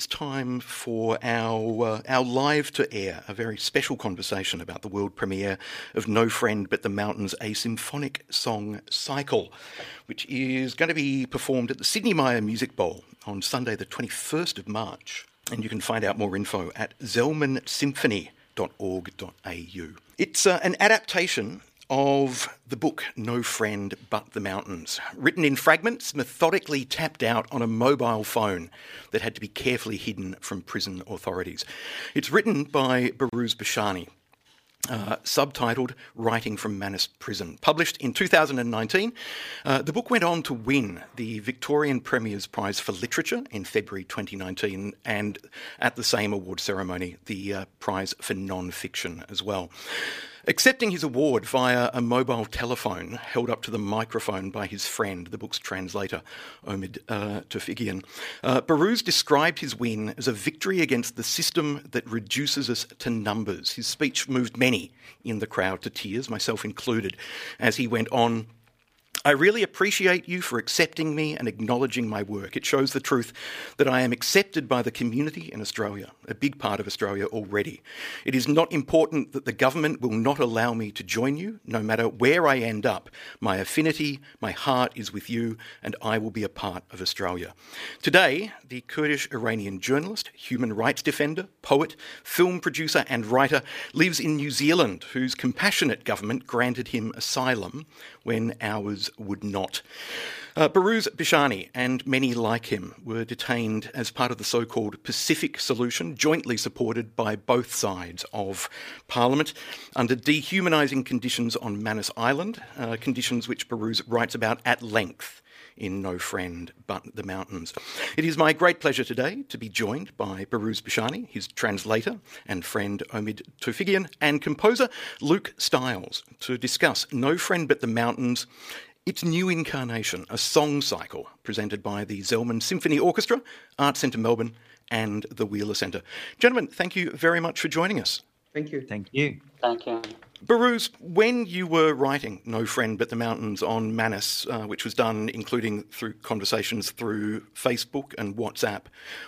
It's time for our uh, our live to air, a very special conversation about the world premiere of No Friend But the Mountains, a symphonic song cycle, which is going to be performed at the Sidney Myer Music Bowl on Sunday, the 21st of March. And you can find out more info at zelmansymphony.org.au. It's uh, an adaptation of the book No Friend But the Mountains, written in fragments, methodically tapped out on a mobile phone that had to be carefully hidden from prison authorities. It's written by Behrouz Boochani. Uh, subtitled Writing from Manus Prison. Published in 2019, uh, the book went on to win the Victorian Premier's Prize for Literature in February 2019, and at the same award ceremony, the uh, Prize for Non Fiction as well. Accepting his award via a mobile telephone held up to the microphone by his friend, the book's translator, Omid uh, Tofighian, uh, Behrouz described his win as a victory against the system that reduces us to numbers. His speech moved many in the crowd to tears, myself included, as he went on I really appreciate you for accepting me and acknowledging my work. It shows the truth that I am accepted by the community in Australia, a big part of Australia already. It is not important that the government will not allow me to join you, no matter where I end up. My affinity, my heart is with you, and I will be a part of Australia. Today, the Kurdish Iranian journalist, human rights defender, poet, film producer, and writer lives in New Zealand, whose compassionate government granted him asylum when ours would not. Uh, Behrouz Boochani and many like him were detained as part of the so called Pacific Solution, jointly supported by both sides of Parliament, under dehumanising conditions on Manus Island, uh, conditions which Behrouz writes about at length in No Friend But the Mountains. It is my great pleasure today to be joined by Behrouz Boochani, his translator and friend Omid Tofighian, and composer Luke Styles to discuss No Friend But the Mountains. Its new incarnation, a song cycle presented by the Zelman Symphony Orchestra, Art Centre Melbourne, and the Wheeler Centre. Gentlemen, thank you very much for joining us. Thank you. Thank you. Thank you. Behrouz, when you were writing No Friend But the Mountains on Manus, uh, which was done including through conversations through Facebook and WhatsApp,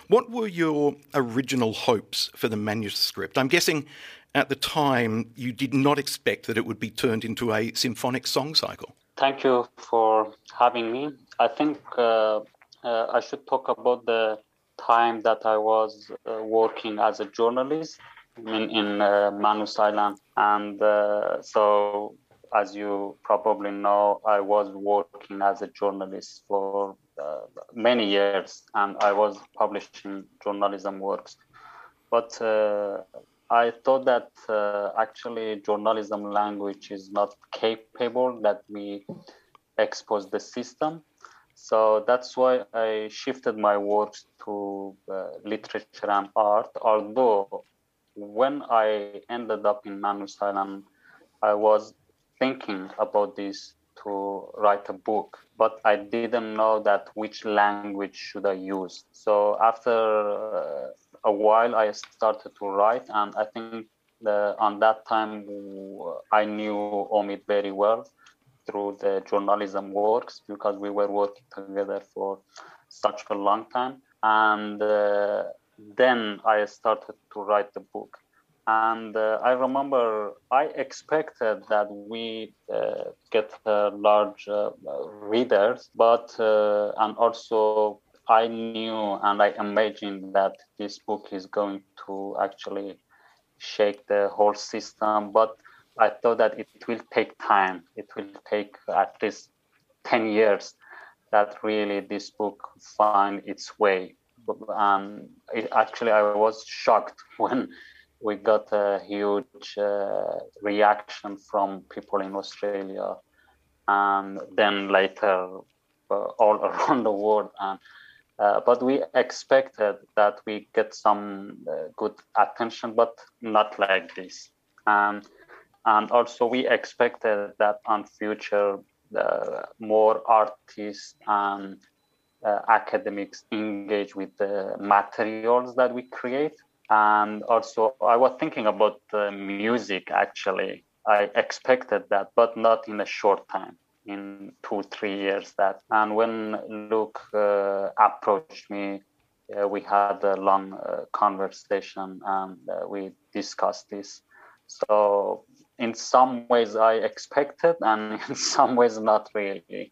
what were your original hopes for the manuscript? I'm guessing at the time you did not expect that it would be turned into a symphonic song cycle. Thank you for having me. I think uh, uh, I should talk about the time that I was uh, working as a journalist in, in uh, Manus Island. And uh, so, as you probably know, I was working as a journalist for uh, many years and I was publishing journalism works. But uh, I thought that uh, actually journalism language is not capable that we expose the system. So that's why I shifted my works to uh, literature and art, although when I ended up in Manus Island, I was thinking about this to write a book, but I didn't know that which language should I use. So after uh, a while, I started to write, and I think the, on that time I knew Omid very well through the journalism works because we were working together for such a long time, and. Uh, then I started to write the book. And uh, I remember I expected that we uh, get large uh, readers, but uh, and also I knew and I imagined that this book is going to actually shake the whole system. But I thought that it will take time. It will take at least 10 years that really this book find its way um, it, actually I was shocked when we got a huge uh, reaction from people in Australia, and then later uh, all around the world. And uh, but we expected that we get some uh, good attention, but not like this. Um, and also we expected that on future uh, more artists and uh, academics engage with the materials that we create. And also, I was thinking about the music actually. I expected that, but not in a short time, in two, three years. That and when Luke uh, approached me, uh, we had a long uh, conversation and uh, we discussed this. So in some ways I expected, and in some ways not really.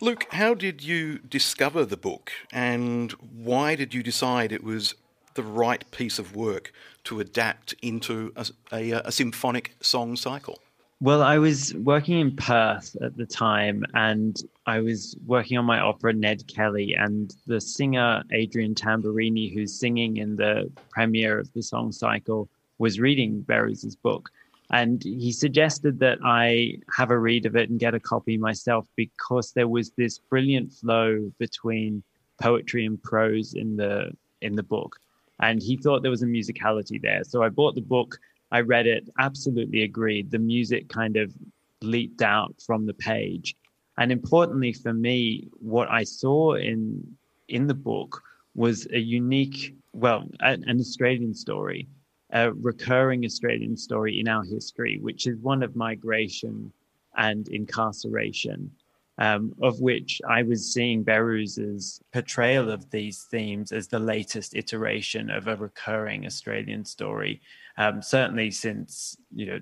Luke, how did you discover the book, and why did you decide it was the right piece of work to adapt into a, a, a symphonic song cycle? Well, I was working in Perth at the time, and I was working on my opera Ned Kelly, and the singer Adrian Tamburini, who's singing in the premiere of the song cycle, was reading Behrouz's book. And he suggested that I have a read of it and get a copy myself because there was this brilliant flow between poetry and prose in the in the book. And he thought there was a musicality there. So I bought the book, I read it, absolutely agreed. The music kind of leaped out from the page. And importantly for me, what I saw in in the book was a unique, well, an Australian story a recurring Australian story in our history, which is one of migration and incarceration, um, of which I was seeing Behrouz's portrayal of these themes as the latest iteration of a recurring Australian story, um, certainly since you know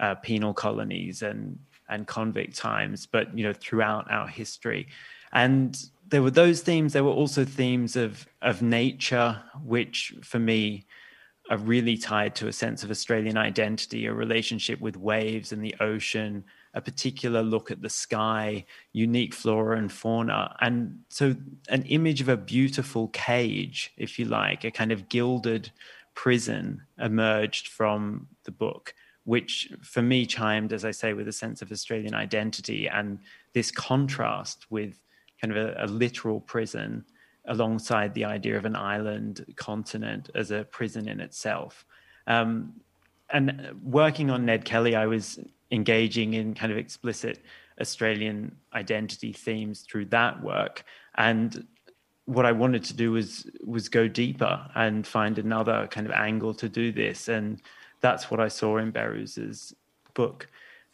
uh, penal colonies and and convict times, but you know throughout our history, and there were those themes. There were also themes of of nature, which for me are really tied to a sense of Australian identity, a relationship with waves and the ocean, a particular look at the sky, unique flora and fauna. And so, an image of a beautiful cage, if you like, a kind of gilded prison emerged from the book, which for me chimed, as I say, with a sense of Australian identity and this contrast with kind of a, a literal prison alongside the idea of an island continent as a prison in itself. Um, and working on Ned Kelly, I was engaging in kind of explicit Australian identity themes through that work. And what I wanted to do was was go deeper and find another kind of angle to do this. And that's what I saw in Behrouz's book,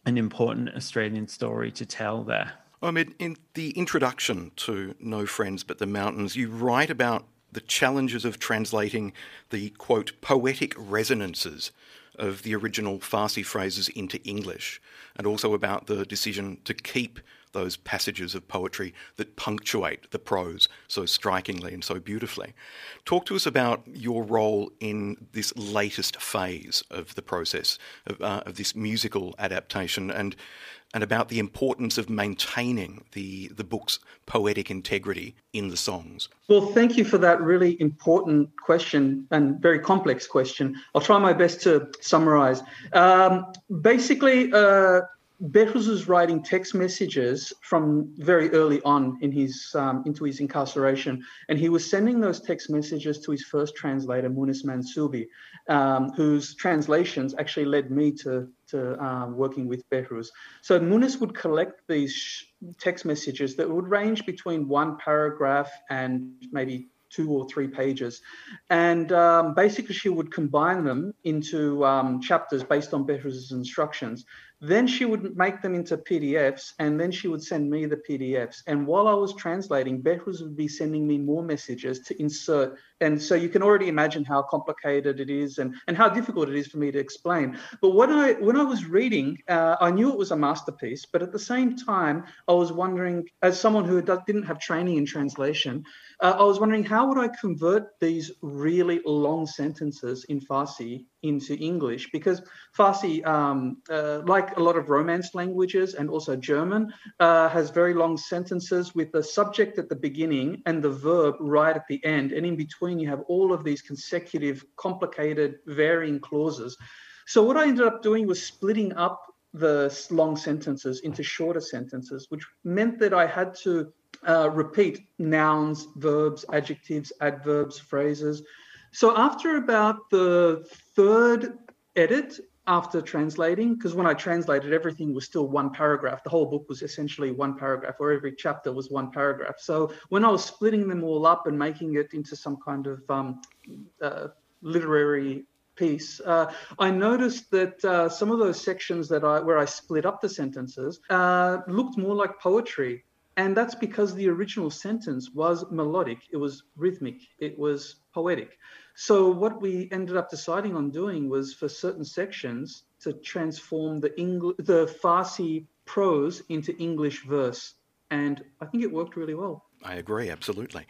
an important Australian story to tell there. Omid, in the introduction to No Friends But the Mountains, you write about the challenges of translating the quote poetic resonances of the original Farsi phrases into English, and also about the decision to keep those passages of poetry that punctuate the prose so strikingly and so beautifully. Talk to us about your role in this latest phase of the process of, uh, of this musical adaptation and and about the importance of maintaining the, the book's poetic integrity in the songs. Well, thank you for that really important question and very complex question. I'll try my best to summarize. Um, basically, uh, Behrouz was writing text messages from very early on in his um, into his incarceration, and he was sending those text messages to his first translator, Moones Mansoubi, um, whose translations actually led me to to um, working with Behrouz. So Munis would collect these text messages that would range between one paragraph and maybe two or three pages. And um, basically, she would combine them into um, chapters based on Behrouz's instructions. Then she would make them into PDFs and then she would send me the PDFs. And while I was translating, Behrouz would be sending me more messages to insert. And so you can already imagine how complicated it is and, and how difficult it is for me to explain. But when I when I was reading, uh, I knew it was a masterpiece. But at the same time, I was wondering, as someone who didn't have training in translation, uh, I was wondering how would I convert these really long sentences in Farsi into English? Because Farsi, um, uh, like a lot of Romance languages and also German, uh, has very long sentences with the subject at the beginning and the verb right at the end. And in between, you have all of these consecutive, complicated, varying clauses. So what I ended up doing was splitting up the long sentences into shorter sentences, which meant that I had to uh, repeat nouns, verbs, adjectives, adverbs, phrases. So after about the third edit, after translating because when I translated, everything was still one paragraph. The whole book was essentially one paragraph, or every chapter was one paragraph. So when I was splitting them all up and making it into some kind of um, uh, literary piece, uh, I noticed that uh, some of those sections that I where I split up the sentences uh, looked more like poetry. And that's because the original sentence was melodic, it was rhythmic, it was poetic. So what we ended up deciding on doing was for certain sections to transform the English, the Farsi prose into English verse, and I think it worked really well. I agree, absolutely.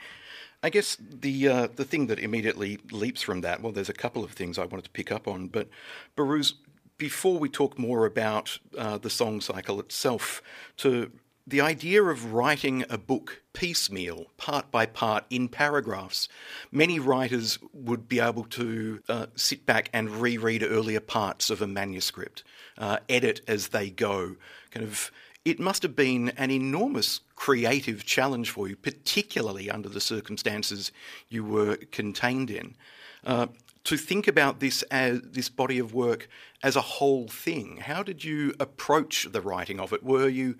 I guess the uh, the thing that immediately leaps from that, well, there's a couple of things I wanted to pick up on, but Behrouz, before we talk more about uh, the song cycle itself, to the idea of writing a book piecemeal, part by part, in paragraphs. Many writers would be able to uh, sit back and reread earlier parts of a manuscript, uh, edit as they go. Kind of, it must have been an enormous creative challenge for you, particularly under the circumstances you were contained in. Uh, to think about this as this body of work as a whole thing. How did you approach the writing of it? Were you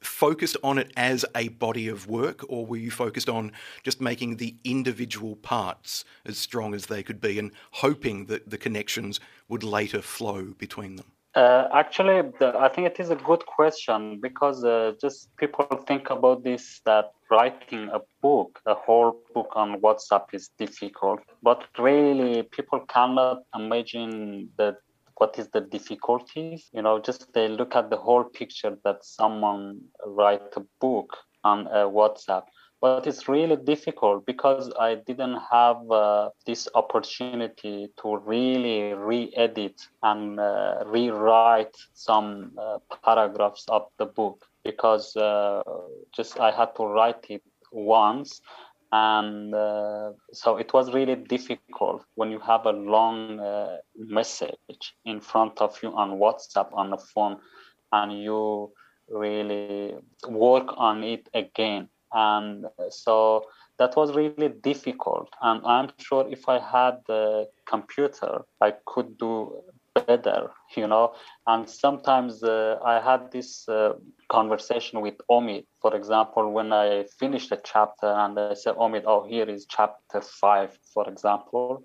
focused on it as a body of work, or were you focused on just making the individual parts as strong as they could be and hoping that the connections would later flow between them? Uh, actually, the, I think it is a good question because uh, just people think about this that writing a book, a whole book on WhatsApp is difficult, but really people cannot imagine that what is the difficulties. You know just they look at the whole picture that someone write a book on uh, whatsapp but it's really difficult because i didn't have uh, this opportunity to really re-edit and uh, rewrite some uh, paragraphs of the book because uh, just i had to write it once and uh, so it was really difficult when you have a long uh, message in front of you on whatsapp on the phone and you really work on it again and so that was really difficult. And i'm sure if i had the computer i could do better you know? And sometimes uh, i had this uh, conversation with omid. For example when i finished a chapter and i said omid oh here is chapter 5 for example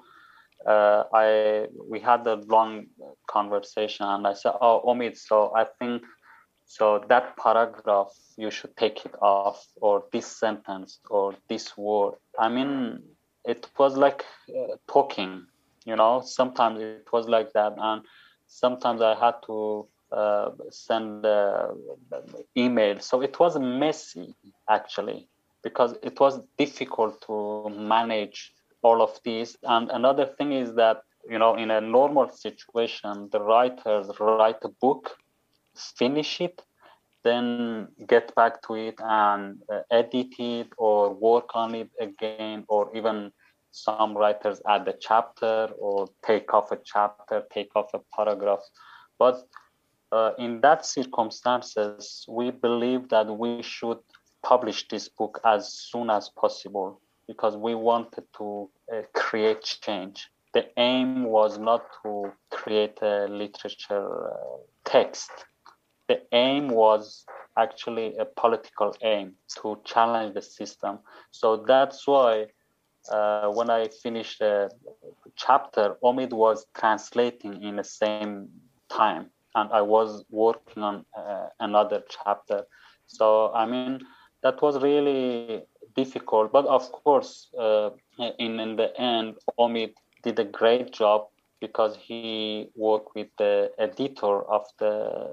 uh, i we had a long conversation and i said oh omid so i think so that paragraph you should take it off or this sentence or this word. I mean it was like uh, talking you know? Sometimes it was like that and sometimes i had to uh, send uh, email. So it was messy actually because it was difficult to manage all of these. And another thing is that you know in a normal situation the writers write a book finish it then get back to it and uh, edit it or work on it again or even some writers add a chapter or take off a chapter, take off a paragraph. But uh, in that circumstances, we believe that we should publish this book as soon as possible because we wanted to uh, create change. The aim was not to create a literature uh, text. The aim was actually a political aim to challenge the system. So that's why uh, when I finished the chapter, Omid was translating in the same time, and I was working on uh, another chapter. So, I mean, that was really difficult. But of course, uh, in, in the end, Omid did a great job because he worked with the editor of the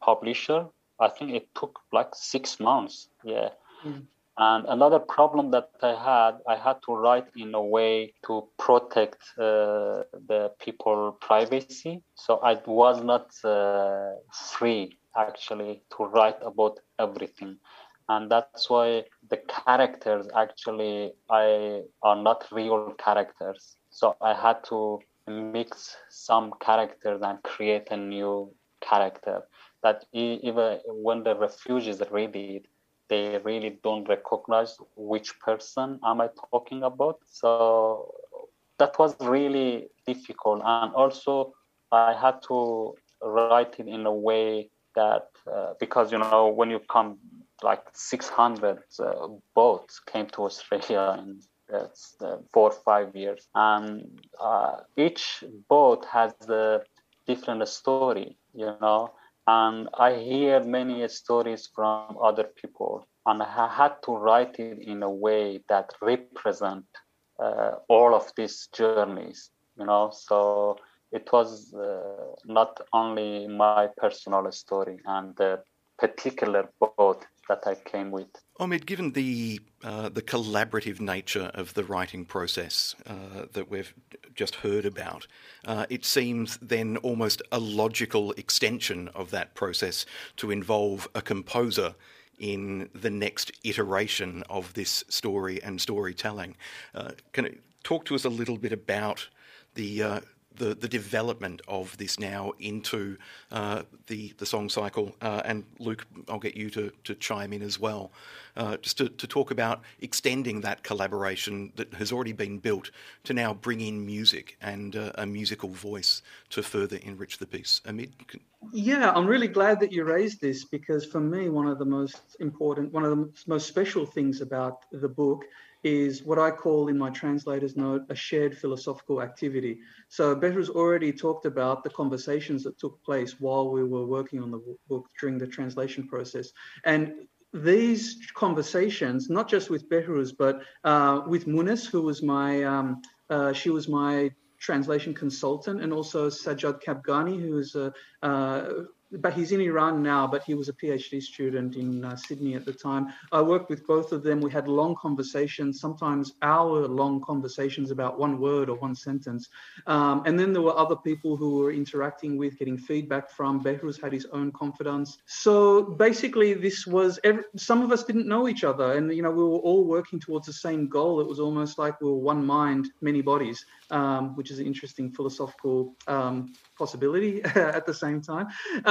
publisher. I think it took like six months. Yeah. Mm. And another problem that I had, I had to write in a way to protect uh, the people privacy. So I was not uh, free actually to write about everything. And that's why the characters actually I are not real characters. So I had to mix some characters and create a new character that even when the refugees read it, they really don't recognize which person am I talking about. So that was really difficult. And also I had to write it in a way that uh, because you know when you come like 600 uh, boats came to Australia in uh, four or five years, and uh, each boat has a different story, you know. And I hear many stories from other people, and I had to write it in a way that represent uh, all of these journeys, you know. So it was uh, not only my personal story and the particular boat that I came with. Omid, given the uh, the collaborative nature of the writing process uh, that we've just heard about, uh, it seems then almost a logical extension of that process to involve a composer in the next iteration of this story and storytelling. Uh, can you talk to us a little bit about the uh, the, the development of this now into uh, the the song cycle. Uh, and Luke, I'll get you to, to chime in as well, uh, just to, to talk about extending that collaboration that has already been built to now bring in music and uh, a musical voice to further enrich the piece. Can... Yeah, I'm really glad that you raised this because for me, one of the most important, one of the most special things about the book is what I call in my translator's note a shared philosophical activity. So Behrouz already talked about the conversations that took place while we were working on the book during the translation process. And these conversations, not just with Behrouz, but uh, with Moones, who was my, um, uh, she was my translation consultant, and also Sajad Kabgani, who is a, uh, but he's in Iran now, but he was a PhD student in uh, Sydney at the time. I worked with both of them. We had long conversations, sometimes hour long conversations about one word or one sentence. Um, and then there were other people who were interacting with, getting feedback from. Behrouz had his own confidants. So basically, this was every, some of us didn't know each other, and you know we were all working towards the same goal. It was almost like we were one mind, many bodies, um, which is an interesting philosophical um, possibility at the same time.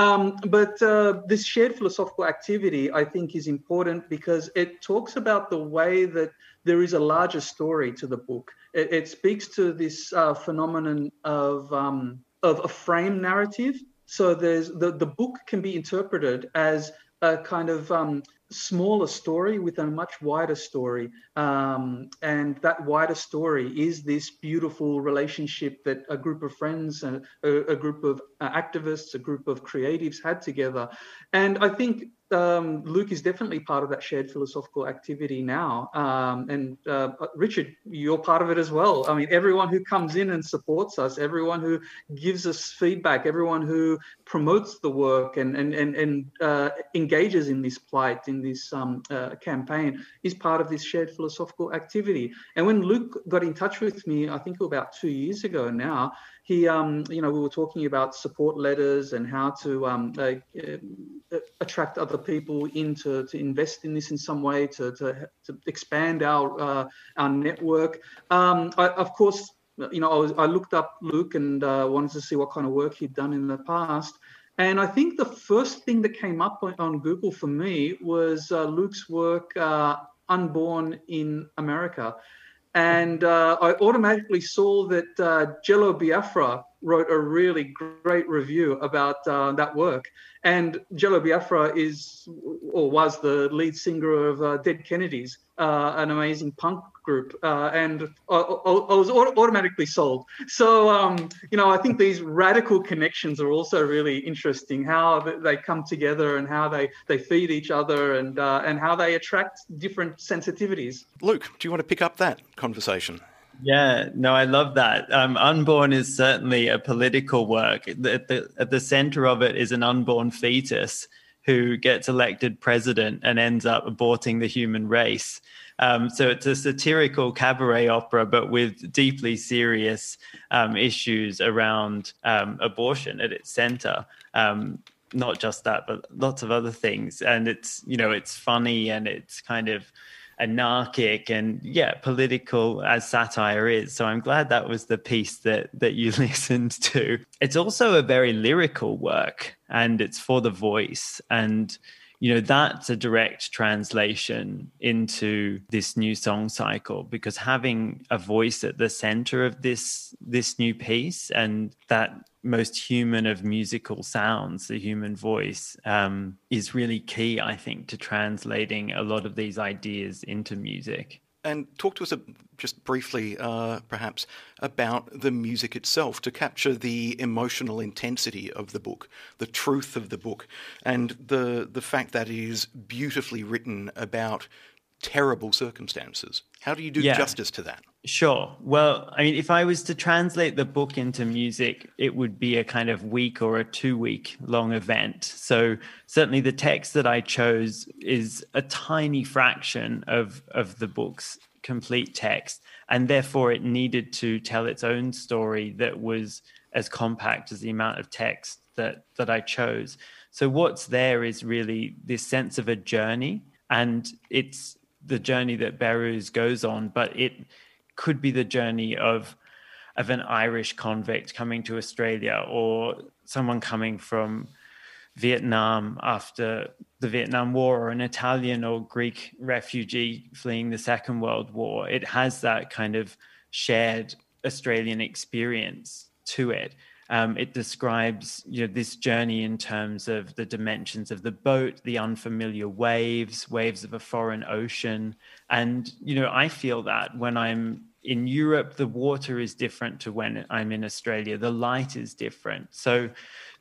Um, but uh, this shared philosophical activity, I think, is important because it talks about the way that there is a larger story to the book. It, it speaks to this uh, phenomenon of um, of a frame narrative. So there's the the book can be interpreted as a kind of um, smaller story with a much wider story. Um, and that wider story is this beautiful relationship that a group of friends, a, a group of uh, activists, a group of creatives had together. And I think um, Luke is definitely part of that shared philosophical activity now. Um, and uh, Richard, you're part of it as well. I mean, everyone who comes in and supports us, everyone who gives us feedback, everyone who promotes the work and and and, and uh, engages in this plight, in this um, uh, campaign, is part of this shared philosophical activity. And when Luke got in touch with me, I think about two years ago now, he, um, you know, we were talking about support letters and how to um, uh, uh, attract other people in to, invest in this in some way to, to, to expand our uh, our network. Um, I, of course, you know, I, was, I looked up Luke and uh, wanted to see what kind of work he'd done in the past. And I think the first thing that came up on, on Google for me was uh, Luke's work, Unborn in America. And uh, I automatically saw that uh, Jello Biafra wrote a really great review about uh, that work. And Jello Biafra is or was the lead singer of uh, Dead Kennedys, uh, an amazing punk group, uh, and I, I, was automatically sold. So, um, you know, I think these radical connections are also really interesting. How they come together and how they, they feed each other and uh, and how they attract different sensitivities. Luke, do you want to pick up that conversation? Yeah, no, I love that. Um, unborn is certainly a political work. At the, at the center of it is an unborn fetus who gets elected president and ends up aborting the human race. Um, so it's a satirical cabaret opera, but with deeply serious um, issues around um, abortion at its center. Um, not just that, but lots of other things. And it's you know it's funny and it's kind of anarchic and yeah political as satire is so i'm glad that was the piece that that you listened to it's also a very lyrical work and it's for the voice and you know that's a direct translation into this new song cycle because having a voice at the center of this this new piece and that most human of musical sounds, the human voice, um, is really key, I think, to translating a lot of these ideas into music. And talk to us just briefly, uh, perhaps, about the music itself to capture the emotional intensity of the book, the truth of the book, and the the fact that it is beautifully written about terrible circumstances. How do you do yeah. justice to that? Sure. Well, I mean, if I was to translate the book into music, it would be a kind of week or a two week long event. So, certainly the text that I chose is a tiny fraction of, of the book's complete text. And therefore, it needed to tell its own story that was as compact as the amount of text that, that I chose. So, what's there is really this sense of a journey. And it's the journey that Behrouz goes on, but it could be the journey of of an Irish convict coming to Australia or someone coming from Vietnam after the Vietnam War or an Italian or Greek refugee fleeing the Second World War. It has that kind of shared Australian experience to it. Um, it describes you know this journey in terms of the dimensions of the boat, the unfamiliar waves, waves of a foreign ocean, and you know I feel that when I'm in Europe, the water is different to when I'm in Australia. The light is different. So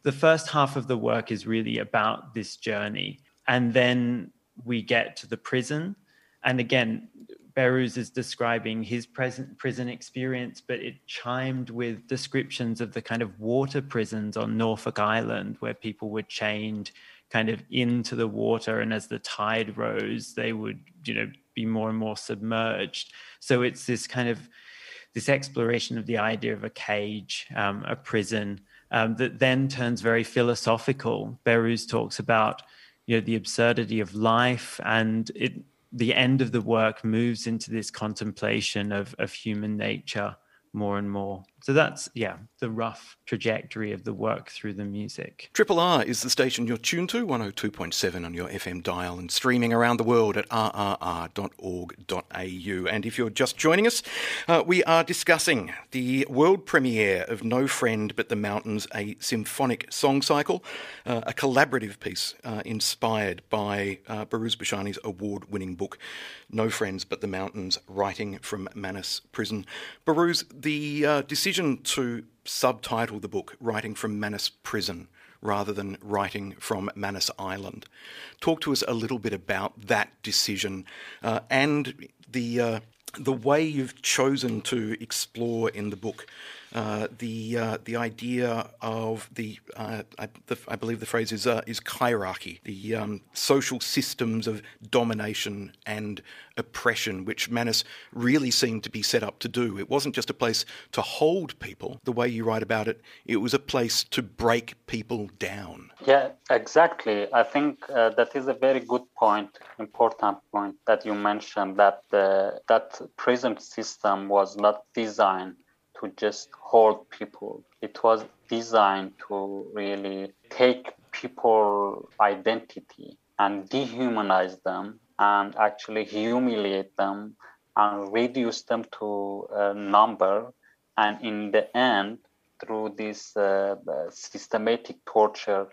the first half of the work is really about this journey, and then we get to the prison, and again Behrouz is describing his present prison experience, but it chimed with descriptions of the kind of water prisons on Norfolk Island where people were chained kind of into the water and as the tide rose they would you know be more and more submerged so it's this kind of this exploration of the idea of a cage um, a prison um, that then turns very philosophical Behrouz talks about you know the absurdity of life and it the end of the work moves into this contemplation of, of human nature more and more. So that's, yeah, the rough trajectory of the work through the music. Triple R is the station you're tuned to, 102.7 on your FM dial and streaming around the world at rrr.org.au. And if you're just joining us, uh, we are discussing the world premiere of No Friend But the Mountains, a symphonic song cycle, uh, a collaborative piece uh, inspired by uh, Behrouz Boochani's award winning book, No Friends But the Mountains, Writing from Manus Prison. Behrouz, the uh, decision to subtitle the book Writing from Manus Prison rather than writing from Manus Island. Talk to us a little bit about that decision uh, and the uh, the way you've chosen to explore in the book uh, the uh, the idea of the, uh, I, the, I, believe the phrase is uh, is hierarchy, the um, social systems of domination and oppression, which Manus really seemed to be set up to do. It wasn't just a place to hold people. The way you write about it, it was a place to break people down. Yeah, exactly. I think uh, that is a very good point, important point that you mentioned. That that prison system was not designed to just hold people. It was designed to really take people identity and dehumanize them and actually humiliate them and reduce them to a number and in the end through this uh, systematic torture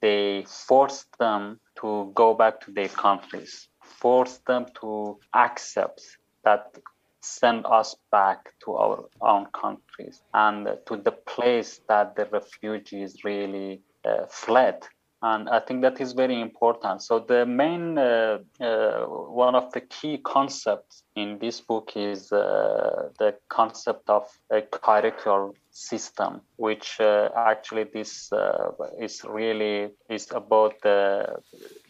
they forced them to go back to their countries forced them to accept that send us back to our own countries and to the place that the refugees really uh, fled and I think that is very important. So the main uh, uh, one of the key concepts in this book is uh, the concept of a hierarchical system, which uh, actually this uh, is really is about the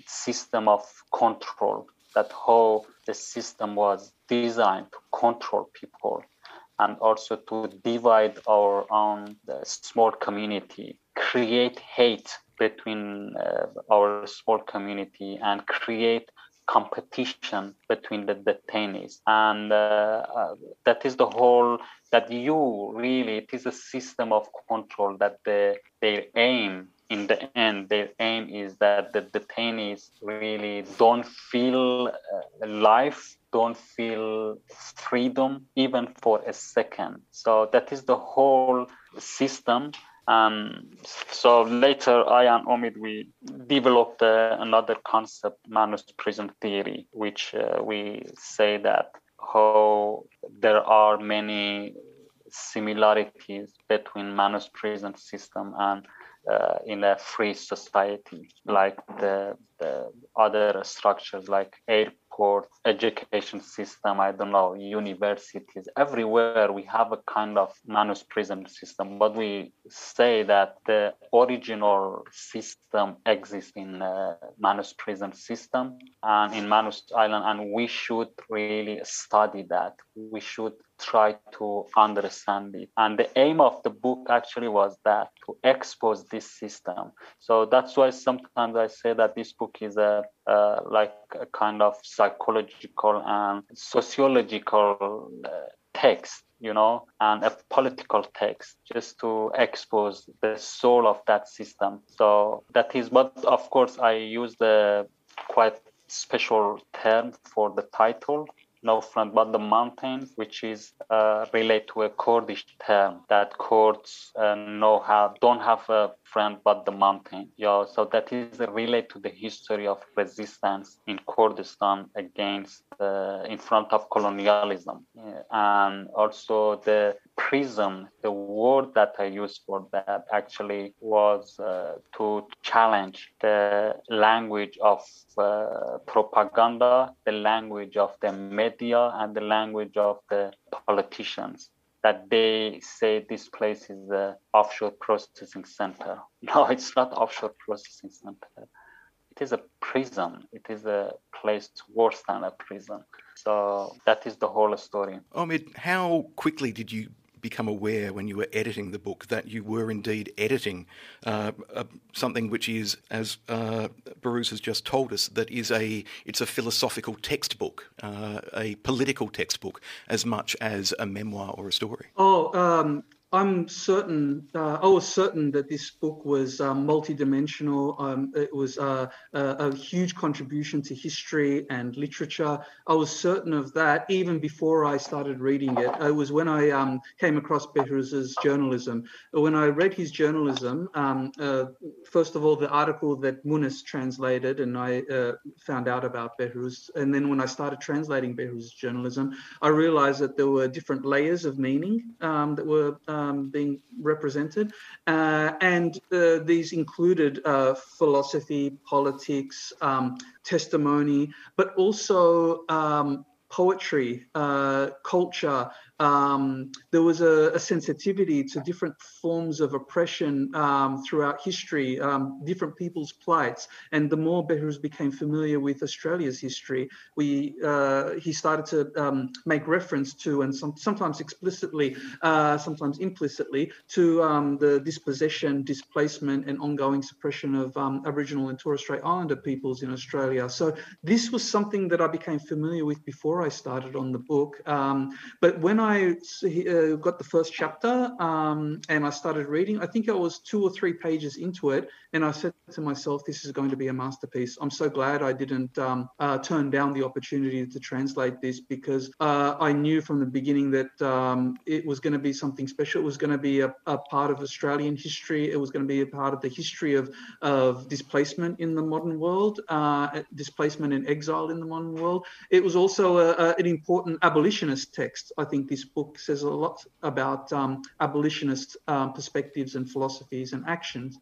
system of control that how the system was designed to control people and also to divide our own small community, create hate between uh, our small community, and create competition between the detainees. And uh, uh, that is the whole that you really, it is a system of control that the, their aim in the end, their aim is that the detainees really don't feel uh, life, don't feel freedom, even for a second. So that is the whole system. And so later, I and Omid we developed uh, another concept, Manus prison theory, which uh, we say that how there are many similarities between Manus prison system and uh, in a free society, like the, the other structures like airport, education system, I don't know, universities, everywhere we have a kind of Manus prison system. But we say that the original system exists in uh, Manus prison system and in Manus Island, and we should really study that. We should try to understand it. And the aim of the book actually was that to expose this system. So that's why sometimes I say that this book is a like a kind of psychological and sociological uh, text you know, and a political text just to expose the soul of that system. So that is what, of course, I use the quite special term for the title no friend but the mountain, which is uh, related to a Kurdish term that Kurds uh, know how don't have a friend but the mountain. Yeah, so that is related to the history of resistance in Kurdistan against uh, in front of colonialism, yeah. and also the prism. The word that I used for that actually was uh, to challenge the language of uh, propaganda, the language of the media, and the language of the politicians that they say this place is the offshore processing center. No, it's not offshore processing center. It is a prison. It is a place worse than a prison. So that is the whole story. Omid, how quickly did you become aware when you were editing the book that you were indeed editing uh, uh, something which is, as uh, has just told us, that is a it's a philosophical textbook, uh, a political textbook, as much as a memoir or a story. Oh, um, I'm certain, uh, I was certain that this book was um, multidimensional. Um, it was uh, a, a, huge contribution to history and literature. I was certain of that even before I started reading it. It was when I um, came across Behrouz's journalism. When I read his journalism, um, uh, first of all, the article that Moones translated, and I uh, found out about Behrouz. And then when I started translating Behrouz's journalism, I realized that there were different layers of meaning um, that were uh, um, being represented. Uh, and uh, these included uh, philosophy, politics, um, testimony, but also um, poetry, uh, culture, um, there was a, a, sensitivity to different forms of oppression um, throughout history, um, different people's plights. And the more Behrouz became familiar with Australia's history, we uh, he started to um, make reference to, and some, sometimes explicitly, uh, sometimes implicitly, to um, the dispossession, displacement, and ongoing suppression of um, Aboriginal and Torres Strait Islander peoples in Australia. So this was something that I became familiar with before I started on the book. but when I uh, got the first chapter um, and I started reading, I think I was two or three pages into it, and I said to myself, "This is going to be a masterpiece." I'm so glad I didn't um, uh, turn down the opportunity to translate this because uh, I knew from the beginning that um, it was going to be something special. It was going to be a, a, part of Australian history. It was going to be a part of the history of of displacement in the modern world, uh, displacement and exile in the modern world. It was also a, a, an important abolitionist text. I think this book says a lot about um, abolitionist um, perspectives and philosophies and actions,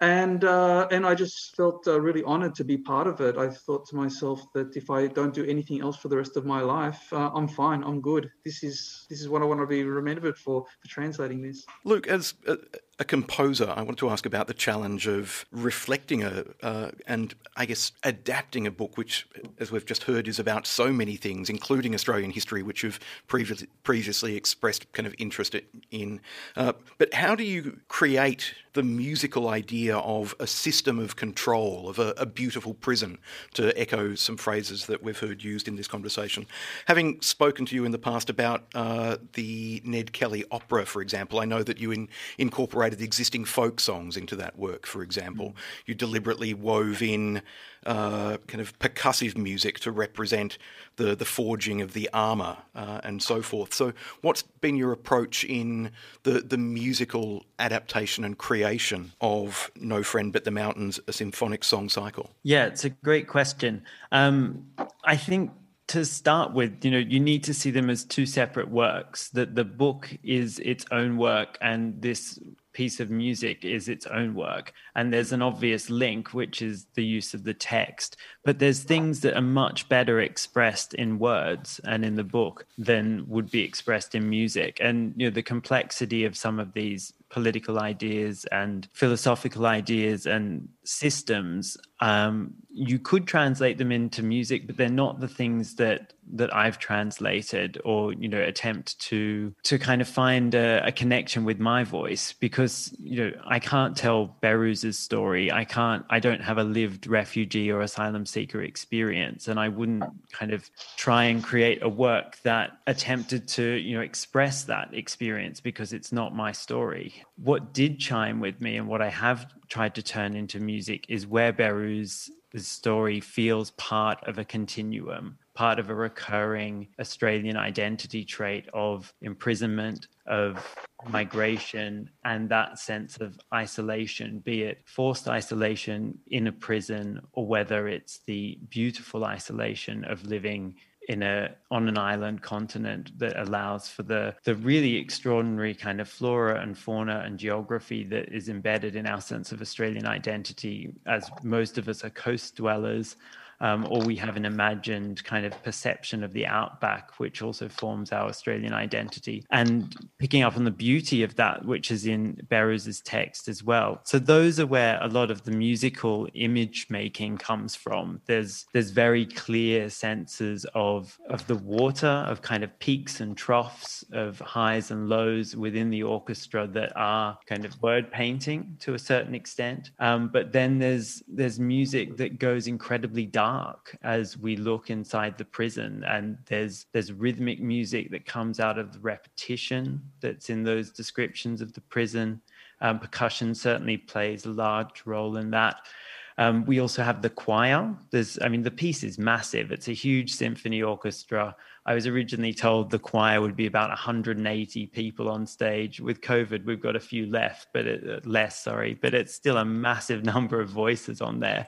and uh, and I just felt uh, really honoured to be part of it. I thought to myself that if I don't do anything else for the rest of my life, uh, I'm fine. I'm good. This is this is what I want to be remembered for for translating this. Luke, as uh, a composer, I wanted to ask about the challenge of reflecting a, uh, and I guess adapting a book, which, as we've just heard, is about so many things, including Australian history, which you've previously, previously expressed kind of interest in. Uh, but how do you create the musical idea of a system of control, of a, a, beautiful prison, to echo some phrases that we've heard used in this conversation? Having spoken to you in the past about uh, the Ned Kelly opera, for example, I know that you in, incorporate incorporated existing folk songs into that work, for example. Mm. You deliberately wove in uh, kind of percussive music to represent the, the forging of the armour uh, and so forth. So, what's been your approach in the, the musical adaptation and creation of No Friend But the Mountains, a symphonic song cycle? Yeah, it's a great question. Um, I think to start with, you know, you need to see them as two separate works. That the book is its own work, and this piece of music is its own work. And there's an obvious link, which is the use of the text. But there's things that are much better expressed in words and in the book than would be expressed in music. And you know, the complexity of some of these political ideas and philosophical ideas and systems um, you could translate them into music but they're not the things that that i've translated or you know attempt to to kind of find a, a connection with my voice because you know i can't tell Behrouz's story. I can't i don't have a lived refugee or asylum seeker experience. And i wouldn't kind of try and create a work that attempted to you know express that experience because it's not my story. What did chime with me and what I have tried to turn into music is where Behrouz's story feels part of a continuum, part of a recurring Australian identity trait of imprisonment, of migration, and that sense of isolation, be it forced isolation in a prison or whether it's the beautiful isolation of living in a on an island continent that allows for the the really extraordinary kind of flora and fauna and geography that is embedded in our sense of Australian identity as most of us are coast dwellers um, or we have an imagined kind of perception of the outback, which also forms our Australian identity, and picking up on the beauty of that, which is in Behrouz's text as well. So those are where a lot of the musical image making comes from. There's there's very clear senses of of the water, of kind of peaks and troughs, of highs and lows within the orchestra that are kind of word painting to a certain extent. Um, but then there's there's music that goes incredibly dark dark as we look inside the prison and there's there's rhythmic music that comes out of the repetition that's in those descriptions of the prison um, percussion certainly plays a large role in that um, we also have the choir. There's, I mean, the piece is massive. It's a huge symphony orchestra. I was originally told the choir would be about 180 people on stage. With COVID, we've got a few left, but it, uh, less, sorry, but it's still a massive number of voices on there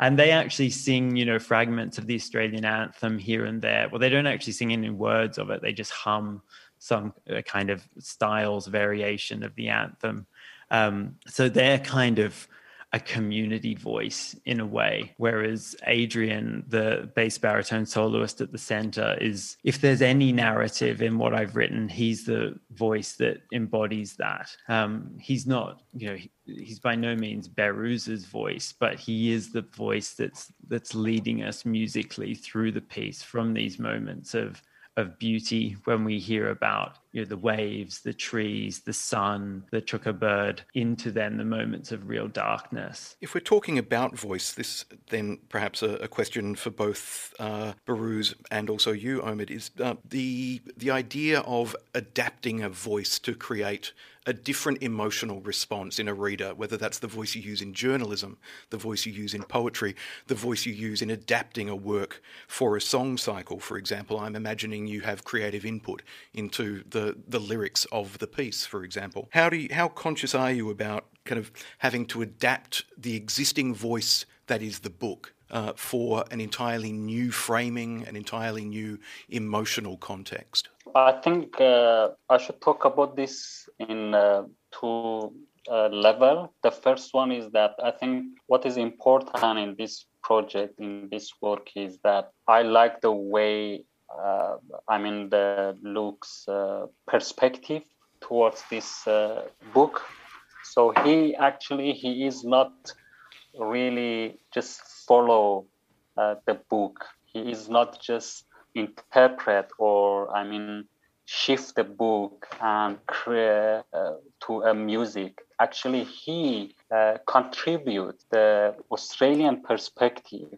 and they actually sing you know fragments of the australian anthem here and there. Well they don't actually sing any words of it. They just hum some uh, kind of styles variation of the anthem. Um, so they're kind of a community voice in a way. Whereas Adrian, the bass baritone soloist at the center, is if there's any narrative in what I've written, he's the voice that embodies that. Um, he's not, you know, he, he's by no means Behrouz's voice, but he is the voice that's that's leading us musically through the piece from these moments of of beauty when we hear about you know, the waves, the trees, the sun, the bird, into then the moments of real darkness. If we're talking about voice, this then perhaps a, a question for both uh, Behrouz and also you, Omid, is uh, the the idea of adapting a voice to create a different emotional response in a reader, whether that's the voice you use in journalism, the voice you use in poetry, the voice you use in adapting a work for a song cycle, for example. I'm imagining you have creative input into the the, lyrics of the piece, for example. How do you, how conscious are you about kind of having to adapt the existing voice that is the book uh, for an entirely new framing, an entirely new emotional context? I think uh, I should talk about this in uh, two uh, level. The first one is that I think what is important in this project, in this work, is that I like the way uh, I mean, the Luke's uh, perspective towards this uh, book. So he actually he is not really just follow uh, the book. He is not just interpret or I mean shift the book and create uh, to a music. Actually, he uh, contribute the Australian perspective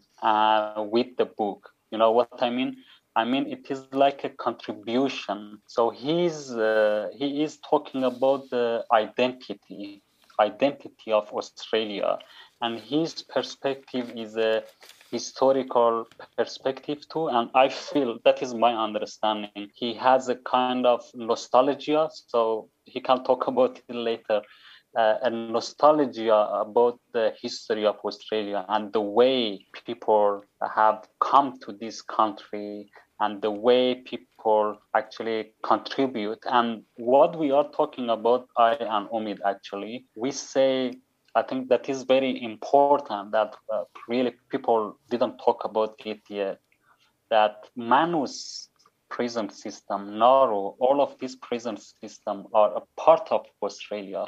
with the book. You know what I mean? I mean, it is like a contribution. So he's uh, he is talking about the identity, identity of Australia, and his perspective is a historical perspective too. And I feel that is my understanding. He has a kind of nostalgia, so he can talk about it later uh, a nostalgia about the history of Australia and the way people have come to this country and the way people actually contribute. And what we are talking about, I and Omid actually, we say, I think that is very important that uh, really people didn't talk about it yet. That Manus prison system, Nauru, all of these prison systems are a part of Australia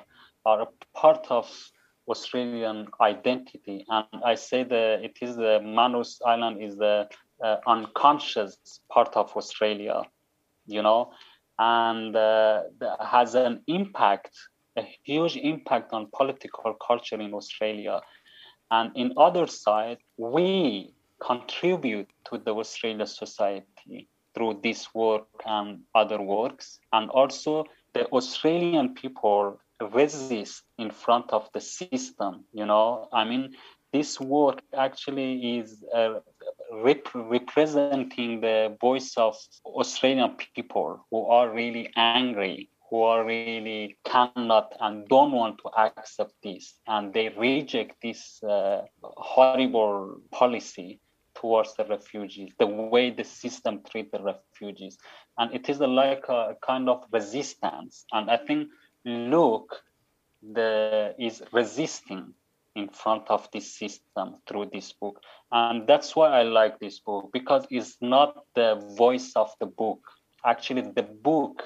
are a part of Australian identity. And I say that it is the Manus Island is the uh, unconscious part of Australia, you know, and uh, has an impact, a huge impact on political culture in Australia. And in other side, we contribute to the Australian society through this work and other works. And also the Australian people resist in front of the system you know i mean this work actually is uh, rep- representing the voice of australian people who are really angry who are really cannot and don't want to accept this and they reject this uh, horrible policy towards the refugees the way the system treat the refugees. And it is a, like a kind of resistance. And i think Luke the, is resisting in front of this system through this book. And that's why I like this book because it's not the voice of the book. Actually, the book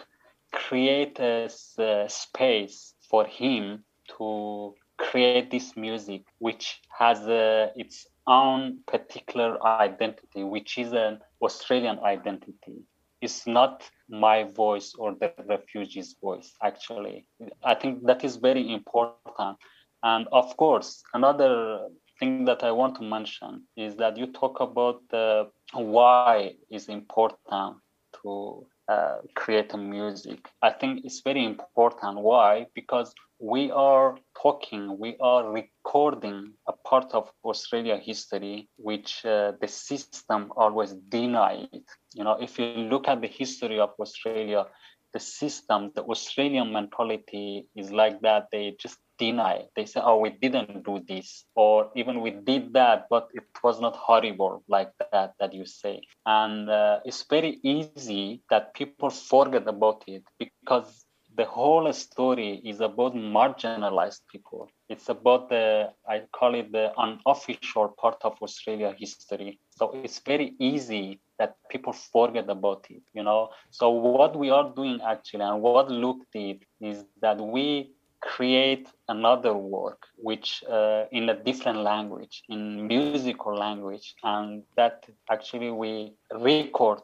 creates a space for him to create this music, which has a, its own particular identity, which is an Australian identity. It's not my voice or the refugee's voice actually i think that is very important and of course another thing that i want to mention is that you talk about the why is important to uh, create music i think it's very important why because we are talking, we are recording a part of Australia history which uh, the system always denied. You know, if you look at the history of Australia, the system, the Australian mentality is like that. They just deny. They say, "Oh, we didn't do this," or even we did that, but it was not horrible like that that you say. And uh, it's very easy that people forget about it because the whole story is about marginalized people. It's about the, I call it the unofficial part of Australia history. So it's very easy that people forget about it, you know. So what we are doing actually, and what Luke did, is that we create another work which uh, in a different language in musical language and that actually we record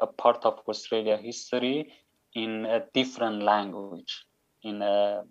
a part of australia history in a different language, in a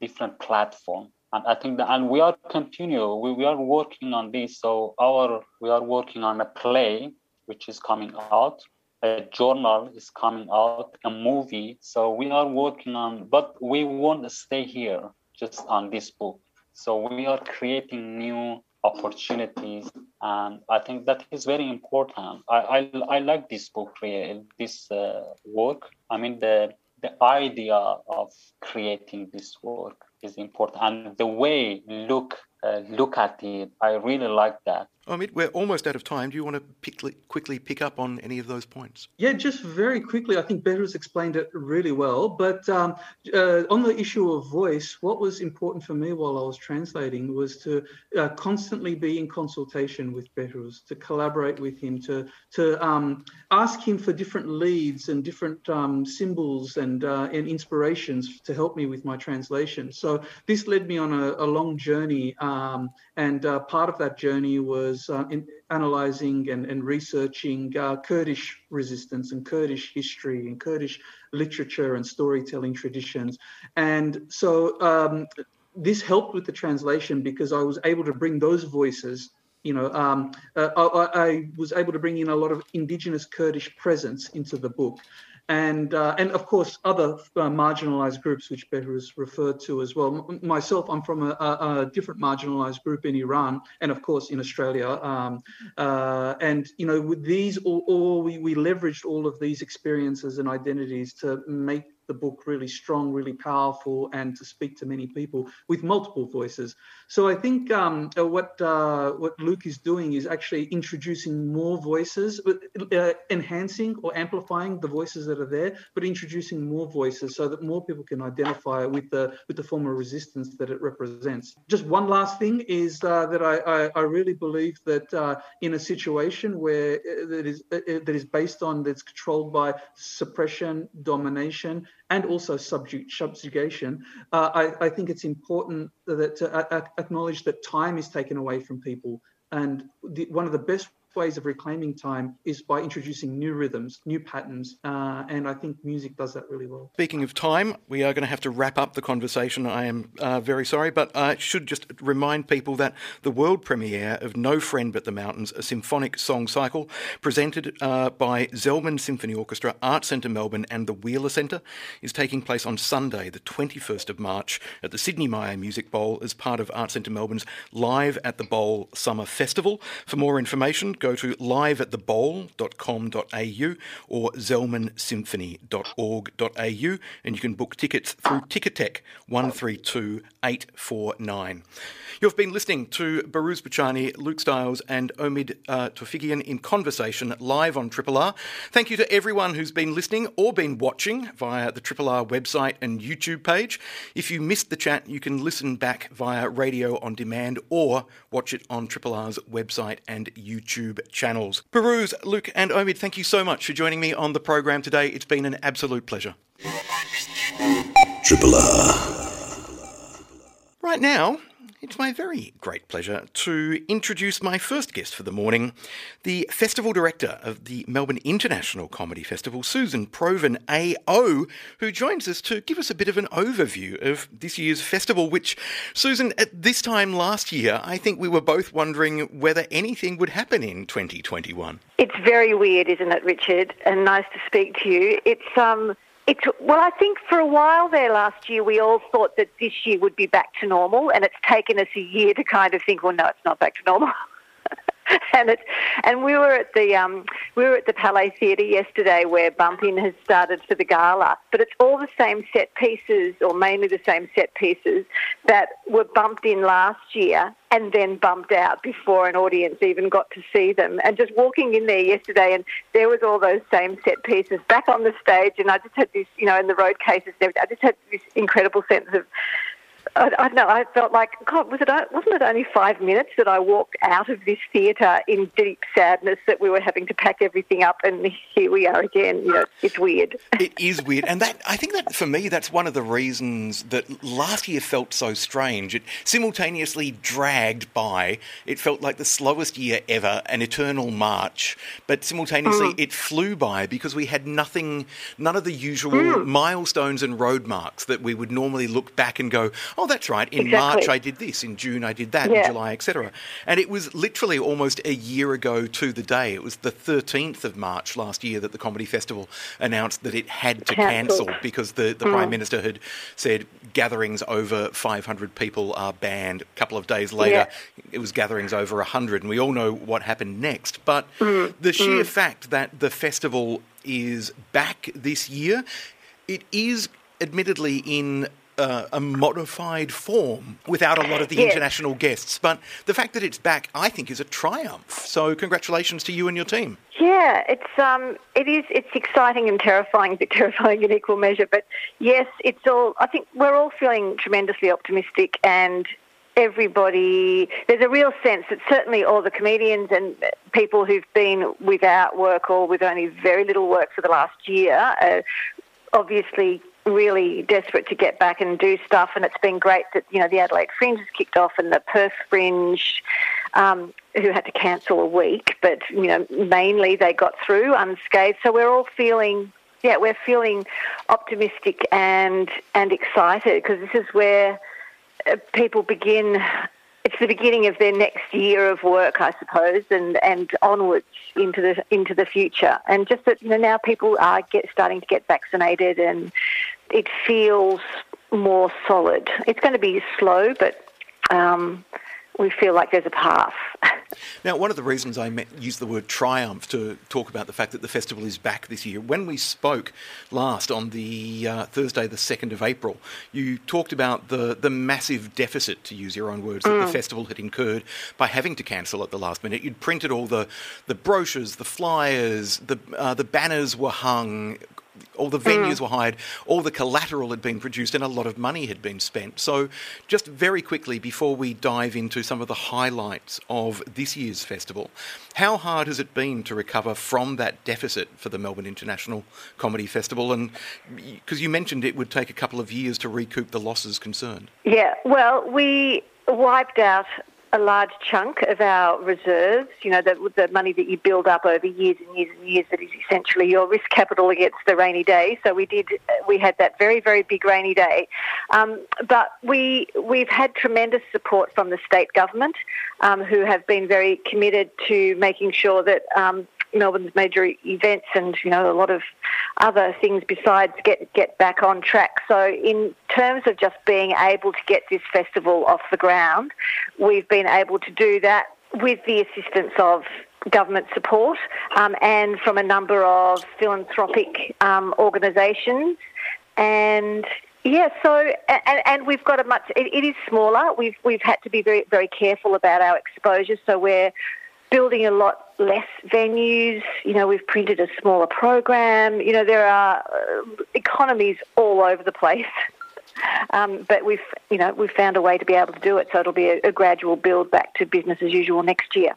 different platform. And I think that, and we are continue, we, we are working on this. So our, we are working on a play, which is coming out. A journal is coming out, a movie. So we are working on, but we won't stay here just on this book. So we are creating new opportunities and i think that is very important i i, I like this book really this uh, work i mean the the idea of creating this work is important and the way look uh, look at it i really like that Omid, we're almost out of time. Do you want to pick, quickly pick up on any of those points? Yeah, just very quickly. I think Behrouz explained it really well. But um, uh, on the issue of voice, what was important for me while I was translating was to uh, constantly be in consultation with Behrouz, to collaborate with him, to to um, ask him for different leads and different um, symbols and uh, and inspirations to help me with my translation. So this led me on a, a long journey, um, and uh, part of that journey was was uh, in analysing and, and researching uh, Kurdish resistance and Kurdish history and Kurdish literature and storytelling traditions. And so um, this helped with the translation because I was able to bring those voices You know, um, uh, I, I, was able to bring in a lot of indigenous Kurdish presence into the book and uh, and of course other uh, marginalized groups which Behrouz referred to as well. M- myself, I'm from a, a, a, different marginalized group in Iran, and of course in Australia. Um, uh, and you know, with these, all, all we, we leveraged all of these experiences and identities to make the book really strong, really powerful, and to speak to many people with multiple voices. So I think um, uh, what uh, what Luke is doing is actually introducing more voices, uh, enhancing or amplifying the voices that are there, but introducing more voices so that more people can identify with the with the form of resistance that it represents. Just one last thing is uh, that I, I, I really believe that uh, in a situation where uh, that is that is based on that's controlled by suppression, domination and also subjugation, uh, I, I, think it's important that to uh, acknowledge that time is taken away from people. And the, one of the best ways of reclaiming time is by introducing new rhythms, new patterns, uh, and I think music does that really well. Speaking of time, we are going to have to wrap up the conversation. I am uh, very sorry, but I should just remind people that the world premiere of No Friend But the Mountains, a symphonic song cycle presented uh, by Zelman Symphony Orchestra, Art Centre Melbourne, and the Wheeler Centre, is taking place on Sunday, the 21st of March, at the Sidney Myer Music Bowl as part of Art Centre Melbourne's Live at the Bowl Summer Festival. For more information, go to liveatthebowl.com.au or zelmansymphony.org.au and you can book tickets through Ticketek 132849. You've been listening to Behrouz Boochani, Luke Styles, and Omid uh, Tofighian in conversation live on Triple R. Thank you to everyone who's been listening or been watching via the Triple R website and YouTube page. If you missed the chat, you can listen back via radio on demand or watch it on Triple R's website and YouTube channels. Behrouz, Luke, and Omid, thank you so much for joining me on the program today. It's been an absolute pleasure. Triple R. Right now, it's my very great pleasure to introduce my first guest for the morning, the festival director of the Melbourne International Comedy Festival, Susan Provan AO, who joins us to give us a bit of an overview of this year's festival, which, Susan, at this time last year, I think we were both wondering whether anything would happen in 2021. It's very weird, isn't it, Richard? And nice to speak to you. It's, um, it's, well, I think for a while there last year, we all thought that this year would be back to normal, and it's taken us a year to kind of think, well, no, it's not back to normal. and it's and we were at the um, we were at the Palais Theatre yesterday where bumping has started for the gala, but it's all the same set pieces or mainly the same set pieces that were bumped in last year and then bumped out before an audience even got to see them. And just walking in there yesterday, and there was all those same set pieces back on the stage, and I just had this, you know, in the road cases, I just had this incredible sense of I, I don't know. I felt like God. Was it? Wasn't it only five minutes that I walked out of this theatre in deep sadness that we were having to pack everything up, and here we are again. You know, it's weird. It is weird, and that I think that for me, that's one of the reasons that last year felt so strange. It simultaneously dragged by. It felt like the slowest year ever, an eternal march, but simultaneously mm. it flew by because we had nothing, none of the usual mm. milestones and road marks that we would normally look back and go oh, that's right, in exactly. March I did this, in June I did that, yeah. in July, etc. And it was literally almost a year ago to the day. It was the 13th of March last year that the Comedy Festival announced that it had to Cancelled. cancel because the, the mm. Prime Minister had said gatherings over 500 people are banned. A couple of days later, yeah. it was gatherings over 100, and we all know what happened next. But mm. the sheer mm. fact that the festival is back this year, it is admittedly in uh, a modified form without a lot of the yes. international guests. But the fact that it's back, I think, is a triumph. So congratulations to you and your team. Yeah, it's um, it is it's exciting and terrifying, but terrifying in equal measure. But yes, it's all. I think we're all feeling tremendously optimistic and everybody, there's a real sense that certainly all the comedians and people who've been without work or with only very little work for the last year are obviously really desperate to get back and do stuff, and it's been great that you know the Adelaide Fringe has kicked off and the Perth Fringe, um, who had to cancel a week, but you know mainly they got through unscathed. So we're all feeling, yeah, we're feeling optimistic and and excited because this is where uh, people begin it's the beginning of their next year of work, I suppose, and, and onwards into the into the future. And just that you know now people are get starting to get vaccinated, and it feels more solid. It's going to be slow, but um, we feel like there's a path. Now, one of the reasons I used the word triumph to talk about the fact that the festival is back this year, when we spoke last on the uh, Thursday, the 2nd of April, you talked about the, the massive deficit, to use your own words, that mm. the festival had incurred by having to cancel at the last minute. You'd printed all the, the brochures, the flyers, the, uh, the banners were hung, all the venues mm. were hired, all the collateral had been produced, and a lot of money had been spent. So, just very quickly before we dive into some of the highlights of this year's festival, how hard has it been to recover from that deficit for the Melbourne International Comedy Festival? And because you mentioned it would take a couple of years to recoup the losses concerned. Yeah, well, we wiped out a large chunk of our reserves, you know, the, the money that you build up over years and years and years that is essentially your risk capital against the rainy day. So we did, we had that very, very big rainy day. Um, but we, we've had tremendous support from the state government um, who have been very committed to making sure that um, Melbourne's major events and you know a lot of other things besides get get back on track. So in terms of just being able to get this festival off the ground, we've been able to do that with the assistance of government support um, and from a number of philanthropic um, organisations and yeah, so and, and we've got a much. It, it is smaller. We've we've had to be very very careful about our exposure. So we're building a lot less venues. You know, we've printed a smaller program. You know, there are uh, economies all over the place. Um, but we've, you know, we've found a way to be able to do it. So it'll be a, a gradual build back to business as usual next year.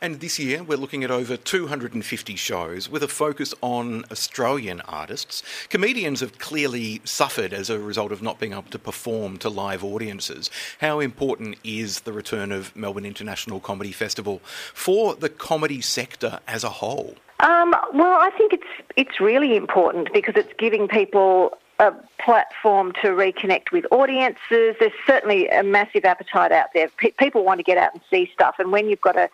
And this year, we're looking at over 250 shows with a focus on Australian artists. Comedians have clearly suffered as a result of not being able to perform to live audiences. How important is the return of Melbourne International Comedy Festival for the comedy sector as a whole? Um, well, I think it's it's really important because it's giving people a platform to reconnect with audiences. There's certainly a massive appetite out there. P- people want to get out and see stuff, and when you've got a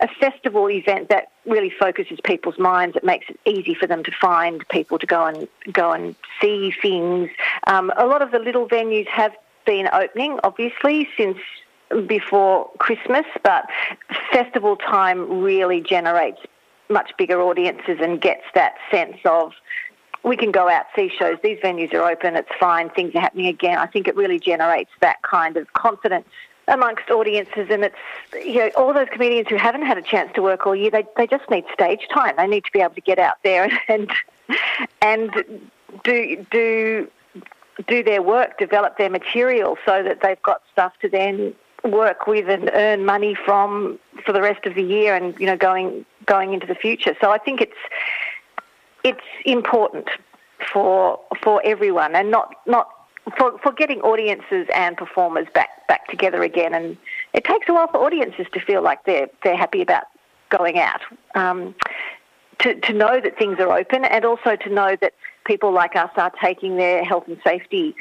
a festival event that really focuses people's minds. It makes it easy for them to find people to go and go and see things. Um, a lot of the little venues have been opening, obviously, since before Christmas, but festival time really generates much bigger audiences and gets that sense of we can go out see shows. These venues are open. It's fine. Things are happening again. I think it really generates that kind of confidence amongst audiences, and it's you know all those comedians who haven't had a chance to work all year. They they just need stage time. They need to be able to get out there and and do do do their work, develop their material, so that they've got stuff to then work with and earn money from for the rest of the year, and you know going going into the future. So I think it's it's important for for everyone, and not not for, for getting audiences and performers back back together again. And it takes a while for audiences to feel like they're they're happy about going out. Um, to, to know that things are open and also to know that people like us are taking their health and safety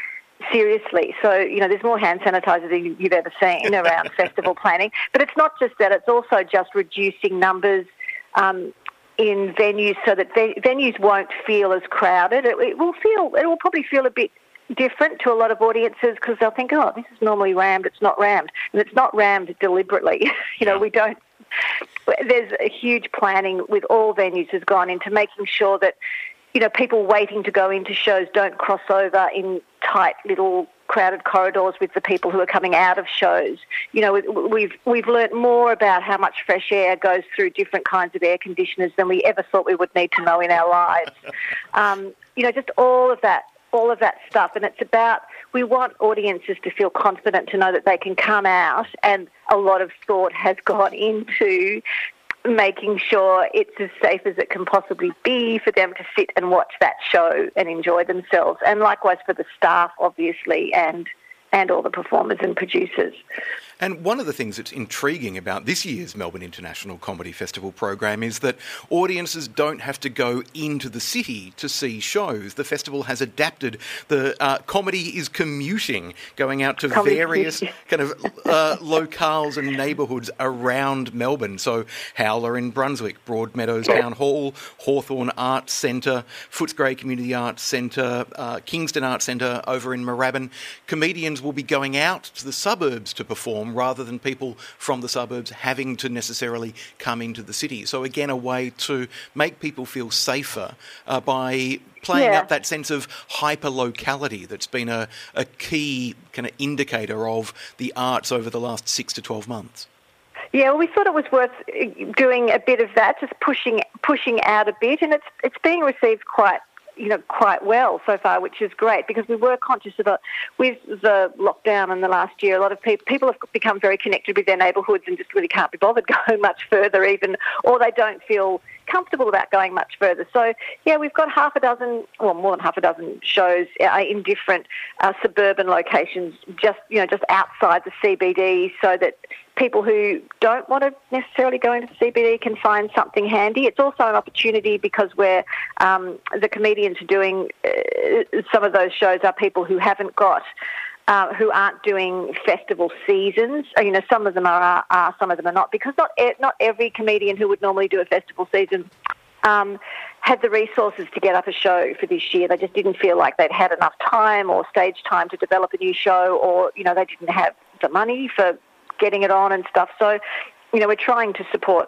seriously. So, you know, there's more hand sanitizer than you've ever seen around festival planning. But it's not just that, it's also just reducing numbers um, in venues so that venues won't feel as crowded. It, it will feel, it will probably feel a bit different to a lot of audiences because they'll think, oh, this is normally rammed, it's not rammed. And it's not rammed deliberately. you know, we don't. There's a huge planning with all venues has gone into making sure that, you know, people waiting to go into shows don't cross over in tight little crowded corridors with the people who are coming out of shows. You know, we've we've learnt more about how much fresh air goes through different kinds of air conditioners than we ever thought we would need to know in our lives. Um, you know, just all of that all of that stuff. And it's about, we want audiences to feel confident to know that they can come out, and a lot of thought has gone into making sure it's as safe as it can possibly be for them to sit and watch that show and enjoy themselves. And likewise for the staff, obviously, and and all the performers and producers. And one of the things that's intriguing about this year's Melbourne International Comedy Festival program is that audiences don't have to go into the city to see shows. The festival has adapted the uh, comedy is commuting, going out to comedy various kind of uh, locales and neighbourhoods around Melbourne. So Howler in Brunswick, Broadmeadows Town Hall, Hawthorn Arts Centre, Footscray Community Arts Centre, uh, Kingston Arts Centre over in Moorabbin. Comedians will be going out to the suburbs to perform rather than people from the suburbs having to necessarily come into the city. So, again, a way to make people feel safer uh, by playing yeah. up that sense of hyper locality that's been a, a key kind of indicator of the arts over the last six to 12 months. Yeah, well, we thought it was worth uh, doing a bit of that, just pushing pushing out a bit, and it's it's being received quite you know, quite well so far, which is great because we were conscious of it with the lockdown in the last year. A lot of people people have become very connected with their neighbourhoods and just really can't be bothered going much further, even, or they don't feel comfortable about going much further. So yeah, we've got half a dozen, well, more than half a dozen shows uh, in different uh, suburban locations, just you know, just outside the CBD, so that people who don't want to necessarily go into the CBD can find something handy. It's also an opportunity because we're um, the comedians doing uh, some of those shows are people who haven't got. Uh, who aren't doing festival seasons. Uh, you know, some of them are, are, some of them are not, because not not every comedian who would normally do a festival season um, had the resources to get up a show for this year. They just didn't feel like they'd had enough time or stage time to develop a new show, or you know, they didn't have the money for getting it on and stuff. So, you know, we're trying to support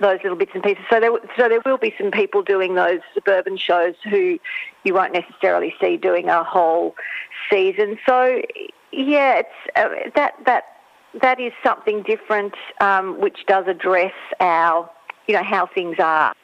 those little bits and pieces. So there, so there will be some people doing those suburban shows who you won't necessarily see doing a whole season. So yeah, it's uh, that that that is something different, um, which does address our you know how things are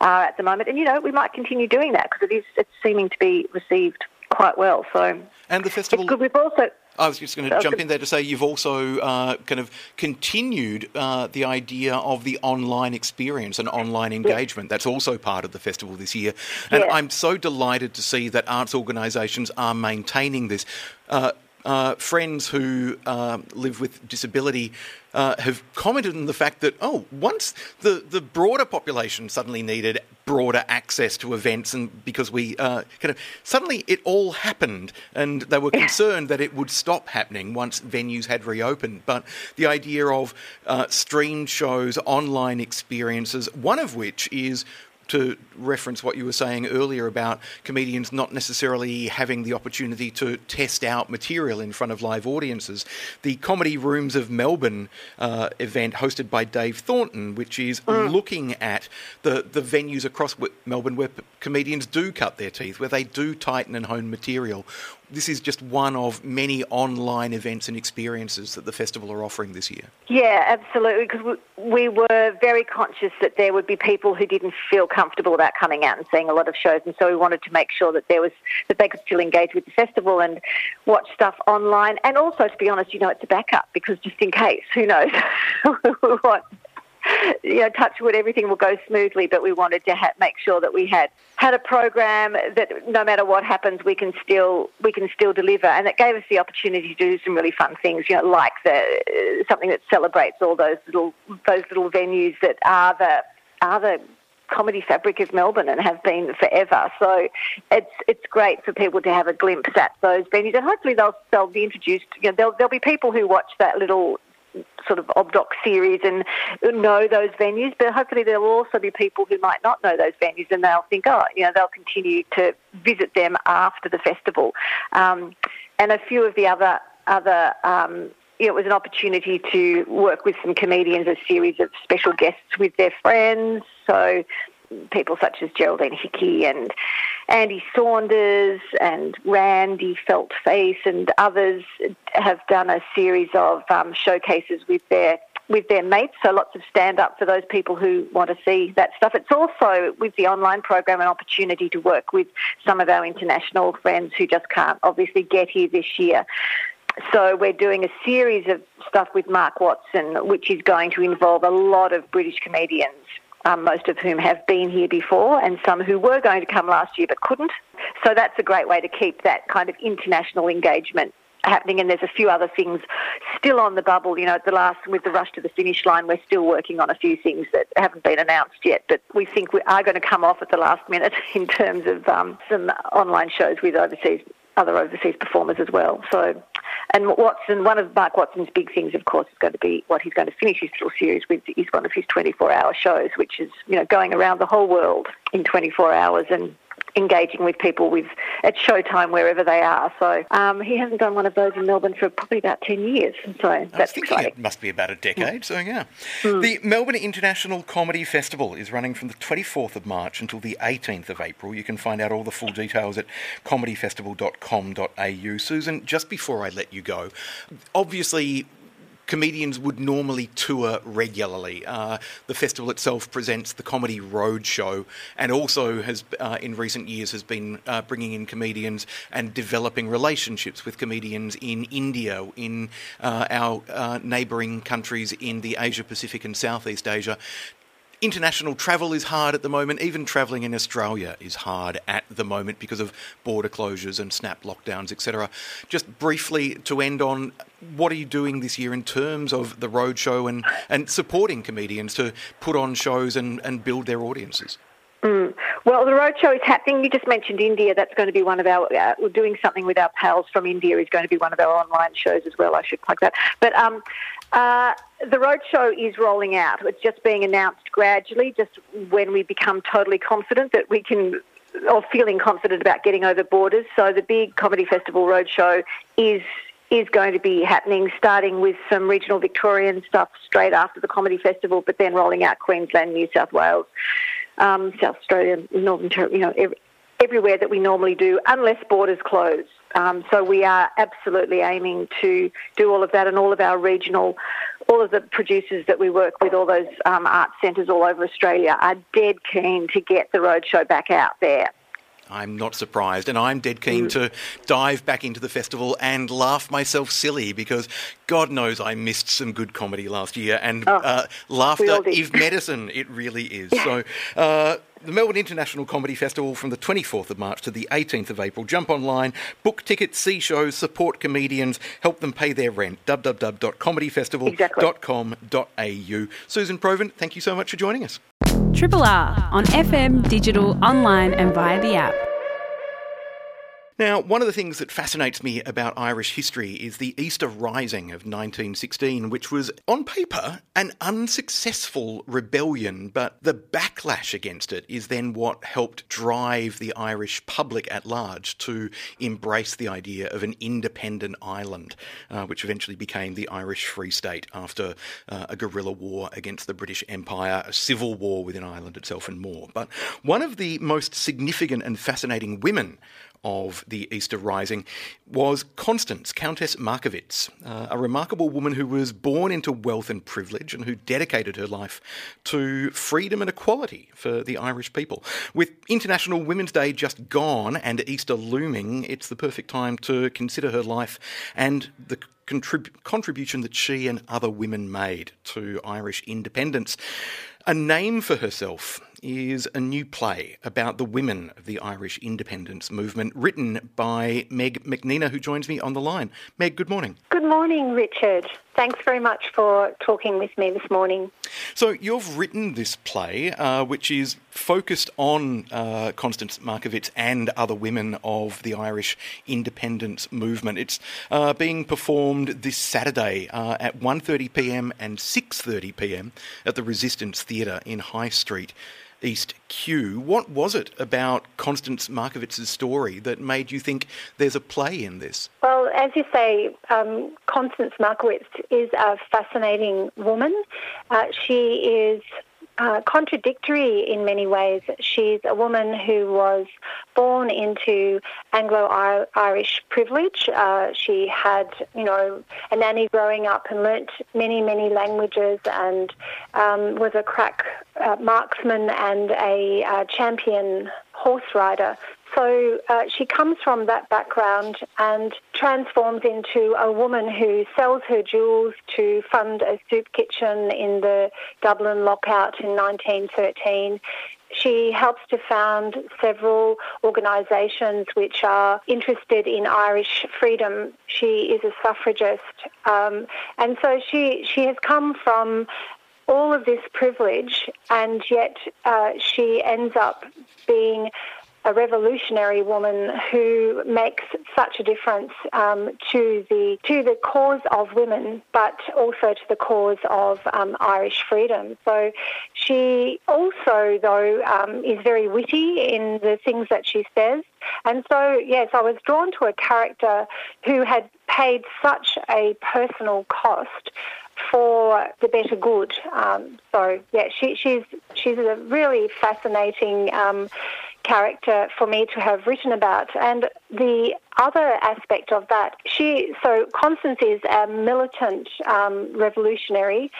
are at the moment, and you know we might continue doing that because it is it's seeming to be received quite well. So and the festival. It's good. We've also I was just going to jump in there to say you've also uh, kind of continued uh, the idea of the online experience and online engagement. That's also part of the festival this year. And. I'm so delighted to see that arts organisations are maintaining this. Uh, uh, friends who uh, live with disability uh, have commented on the fact that, oh, once the, the broader population suddenly needed broader access to events, and because we uh, kind of suddenly it all happened, and they were concerned that it would stop happening once venues had reopened. But the idea of uh, streamed shows, online experiences, one of which is to reference what you were saying earlier about comedians not necessarily having the opportunity to test out material in front of live audiences. The Comedy Rooms of Melbourne uh, event hosted by Dave Thornton, which is mm. looking at the, the venues across Melbourne where comedians do cut their teeth, where they do tighten and hone material this is just one of many online events and experiences that the festival are offering this year. Yeah, absolutely. Because we, we were very conscious that there would be people who didn't feel comfortable about coming out and seeing a lot of shows, and so we wanted to make sure that there was that they could still engage with the festival and watch stuff online. And also, to be honest, you know, it's a backup because just in case, who knows what you know, touch wood, everything will go smoothly. But we wanted to ha- make sure that we had had a program that no matter what happens, we can still we can still deliver, and it gave us the opportunity to do some really fun things. You know, like the uh, something that celebrates all those little those little venues that are the are the comedy fabric of Melbourne and have been forever. So it's it's great for people to have a glimpse at those venues, and hopefully they'll they'll be introduced. You know, there'll there'll be people who watch that little sort of obdoc series and know those venues, but hopefully there will also be people who might not know those venues and they'll think, oh, you know, they'll continue to visit them after the festival. Um, and a few of the other other um, it was an opportunity to work with some comedians, a series of special guests with their friends. So people such as Geraldine Hickey and Andy Saunders and Randy Feltface and others have done a series of um, showcases with their with their mates. So lots of stand up for those people who want to see that stuff. It's also with the online program an opportunity to work with some of our international friends who just can't obviously get here this year. So we're doing a series of stuff with Mark Watson, which is going to involve a lot of British comedians um, most of whom have been here before, and some who were going to come last year but couldn't. So that's a great way to keep that kind of international engagement happening, and there's a few other things still on the bubble. You know, at the last with the rush to the finish line, we're still working on a few things that haven't been announced yet, but we think we are going to come off at the last minute in terms of um, some online shows with overseas other overseas performers as well. So, and Watson, one of Mark Watson's big things, of course, is going to be what he's going to finish his little series with is one of his 24-hour shows, which is you know going around the whole world in 24 hours and engaging with people with at showtime wherever they are. So um, he hasn't done one of those in Melbourne for probably about 10 years. So that's exciting. It must be about a decade. Mm. So yeah. Mm. The Melbourne International Comedy Festival is running from the 24th of March until the 18th of April. You can find out all the full details at comedyfestival.com.au. Susan, just before I let you go, obviously comedians would normally tour regularly. Uh, the festival itself presents the Comedy Roadshow and also has, uh, in recent years, has been uh, bringing in comedians and developing relationships with comedians in India, in uh, our uh, neighbouring countries in the Asia Pacific and Southeast Asia international travel is hard at the moment. Even travelling in Australia is hard at the moment because of border closures and snap lockdowns, etc. Just briefly to end on, what are you doing this year in terms of the roadshow and, and supporting comedians to put on shows and, and build their audiences? Mm. Well, the roadshow is happening. You just mentioned India. That's going to be one of our. Uh, we're doing something with our pals from India. Is going to be one of our online shows as well. I should plug that. But um, uh, the roadshow is rolling out. It's just being announced gradually, just when we become totally confident that we can, or feeling confident about getting over borders. So the big comedy festival roadshow is is going to be happening, starting with some regional Victorian stuff straight after the comedy festival, but then rolling out Queensland, New South Wales, um, South Australia, Northern Territory, you know, every, everywhere that we normally do, unless borders close. Um, so we are absolutely aiming to do all of that, and all of our regional, all of the producers that we work with, all those um, art centres all over Australia, are dead keen to get the roadshow back out there. I'm not surprised, and I'm dead keen mm. to dive back into the festival and laugh myself silly because God knows I missed some good comedy last year, and oh, uh, laughter is medicine. It really is. So. Uh, the Melbourne International Comedy Festival from the 24th of March to the 18th of April. Jump online, book tickets, see shows, support comedians, help them pay their rent. www.comedyfestival.com.au. Susan Provan, thank you so much for joining us. Triple R on FM, digital, online, and via the app. Now, one of the things that fascinates me about Irish history is the Easter Rising of 1916, which was, on paper, an unsuccessful rebellion, but the backlash against it is then what helped drive the Irish public at large to embrace the idea of an independent island, uh, which eventually became the Irish Free State after uh, a guerrilla war against the British Empire, a civil war within Ireland itself, and more. But one of the most significant and fascinating women of the Easter Rising was Constance, Countess Markievicz, uh, a remarkable woman who was born into wealth and privilege and who dedicated her life to freedom and equality for the Irish people. With International Women's Day just gone and Easter looming, it's the perfect time to consider her life and the contrib- contribution that she and other women made to Irish independence. A name for herself is a new play about the women of the Irish independence movement, written by Meg McNena, who joins me on the line. Meg, good morning. Good morning, Richard. Thanks very much for talking with me this morning. So, you've written this play, uh, which is focused on uh, Constance Markievicz and other women of the Irish independence movement. It's uh, being performed this Saturday uh, at 1:30 p.m. and 6:30 p.m. at the Renaissance Theatre in High Street. East Kew. What was it about Constance Markievicz's story that made you think there's a play in this? Well, as you say, um, Constance Markievicz is a fascinating woman. Uh, she is uh, contradictory in many ways. She's a woman who was born into Anglo-Irish privilege. Uh, she had, you know, a nanny growing up and learnt many, many languages and um, was a crack uh, marksman and a uh, champion horse rider. So uh, she comes from that background and transforms into a woman who sells her jewels to fund a soup kitchen in the Dublin lockout in 1913. She helps to found several organisations which are interested in Irish freedom. She is a suffragist, um, and so she she has come from all of this privilege, and yet uh, she ends up being a revolutionary woman who makes such a difference um, to the to the cause of women, but also to the cause of um, Irish freedom. So she also, though, um, is very witty in the things that she says. And so, yes, I was drawn to a character who had paid such a personal cost for the better good. Um, so yeah, she, she's she's a really fascinating um, character for me to have written about. And the other aspect of that, she so Constance is a militant um, revolutionary,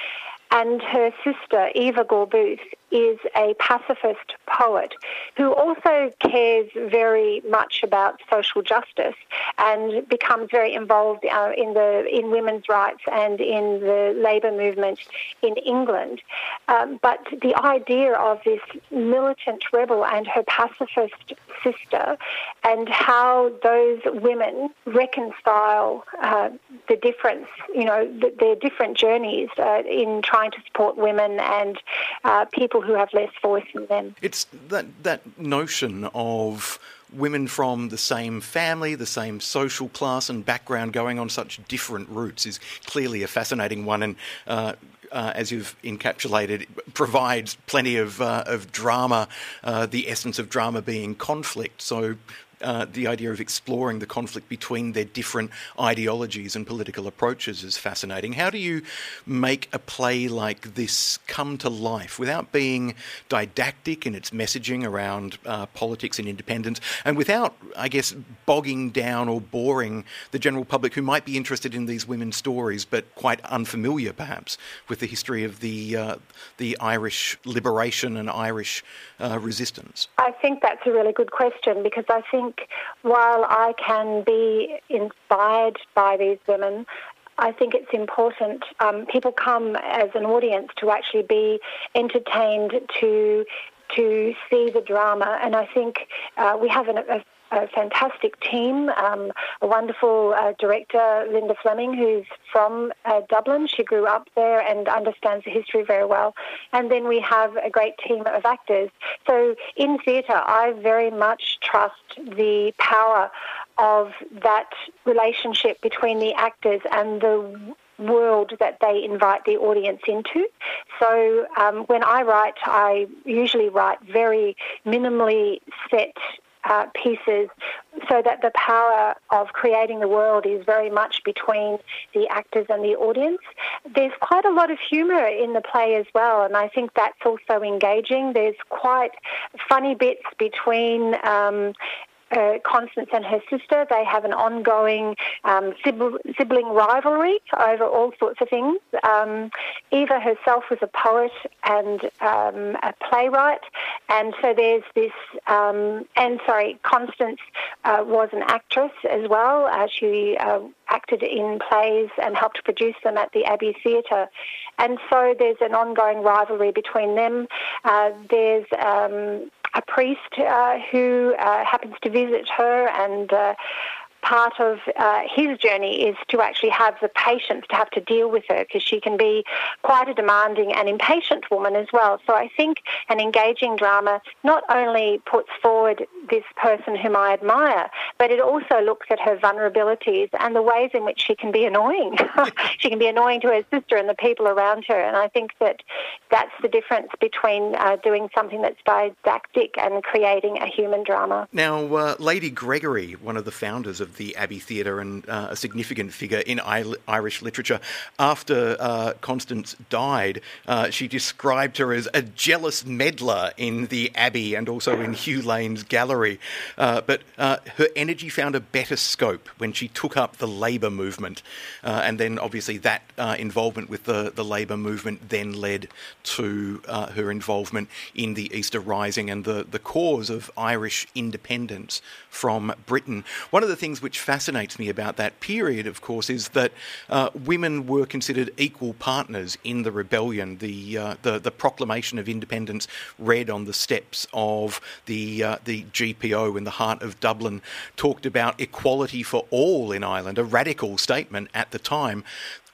and her sister, Eva Gore-Booth, is a pacifist poet who also cares very much about social justice and becomes very involved uh, in the in women's rights and in the labour movement in England. Um, but the idea of this militant rebel and her pacifist sister and how those women reconcile uh, the difference, you know, the, their different journeys uh, in trying to support women and uh, people who have less voice in them. It's that that notion of women from the same family, the same social class and background going on such different routes is clearly a fascinating one and uh, uh, as you've encapsulated, provides plenty of, uh, of drama, uh, the essence of drama being conflict. So uh, the idea of exploring the conflict between their different ideologies and political approaches is fascinating. How do you make a play like this come to life without being didactic in its messaging around uh, politics and independence, and without, I guess, bogging down or boring the general public who might be interested in these women's stories but quite unfamiliar, perhaps, with the history of the uh, the Irish liberation and Irish uh, resistance? I think that's a really good question because I think think while I can be inspired by these women, I think it's important. Um, people come as an audience to actually be entertained, to to see the drama, and I think uh, we have an, a a fantastic team, um, a wonderful uh, director, Lynda Fleming, who's from uh, Dublin. She grew up there and understands the history very well. And then we have a great team of actors. So in theatre, I very much trust the power of that relationship between the actors and the world that they invite the audience into. So um, when I write, I usually write very minimally set uh, pieces so that the power of creating the world is very much between the actors and the audience. There's quite a lot of humour in the play as well, and I think that's also engaging. There's quite funny bits between um, uh, Constance and her sister. They have an ongoing um, sibling rivalry over all sorts of things. Um, Eva herself was a poet and um, a playwright, and so there's this. Um, and sorry, Constance uh, was an actress as well. Uh, she uh, acted in plays and helped produce them at the Abbey Theatre. And so there's an ongoing rivalry between them. Uh, there's um, a priest uh, who uh, happens to visit her and uh, part of uh, his journey is to actually have the patience to have to deal with her because she can be quite a demanding and impatient woman as well. So I think an engaging drama not only puts forward this person whom I admire, but it also looks at her vulnerabilities and the ways in which she can be annoying. she can be annoying to her sister and the people around her. And I think that that's the difference between uh, doing something that's didactic and creating a human drama. Now, uh, Lady Gregory, one of the founders of the Abbey Theatre and uh, a significant figure in Irish literature. After uh, Constance died, uh, she described her as a jealous meddler in the Abbey and also in Hugh Lane's gallery. Uh, but uh, her energy found a better scope when she took up the labour movement. And then, obviously, that involvement with the, the labour movement then led to her involvement in the Easter Rising and the, the cause of Irish independence from Britain. One of the things which fascinates me about that period, of course, is that uh, women were considered equal partners in the rebellion. The, uh, the, the proclamation of independence read on the steps of the uh, the GPO in the heart of Dublin talked about equality for all in Ireland, a radical statement at the time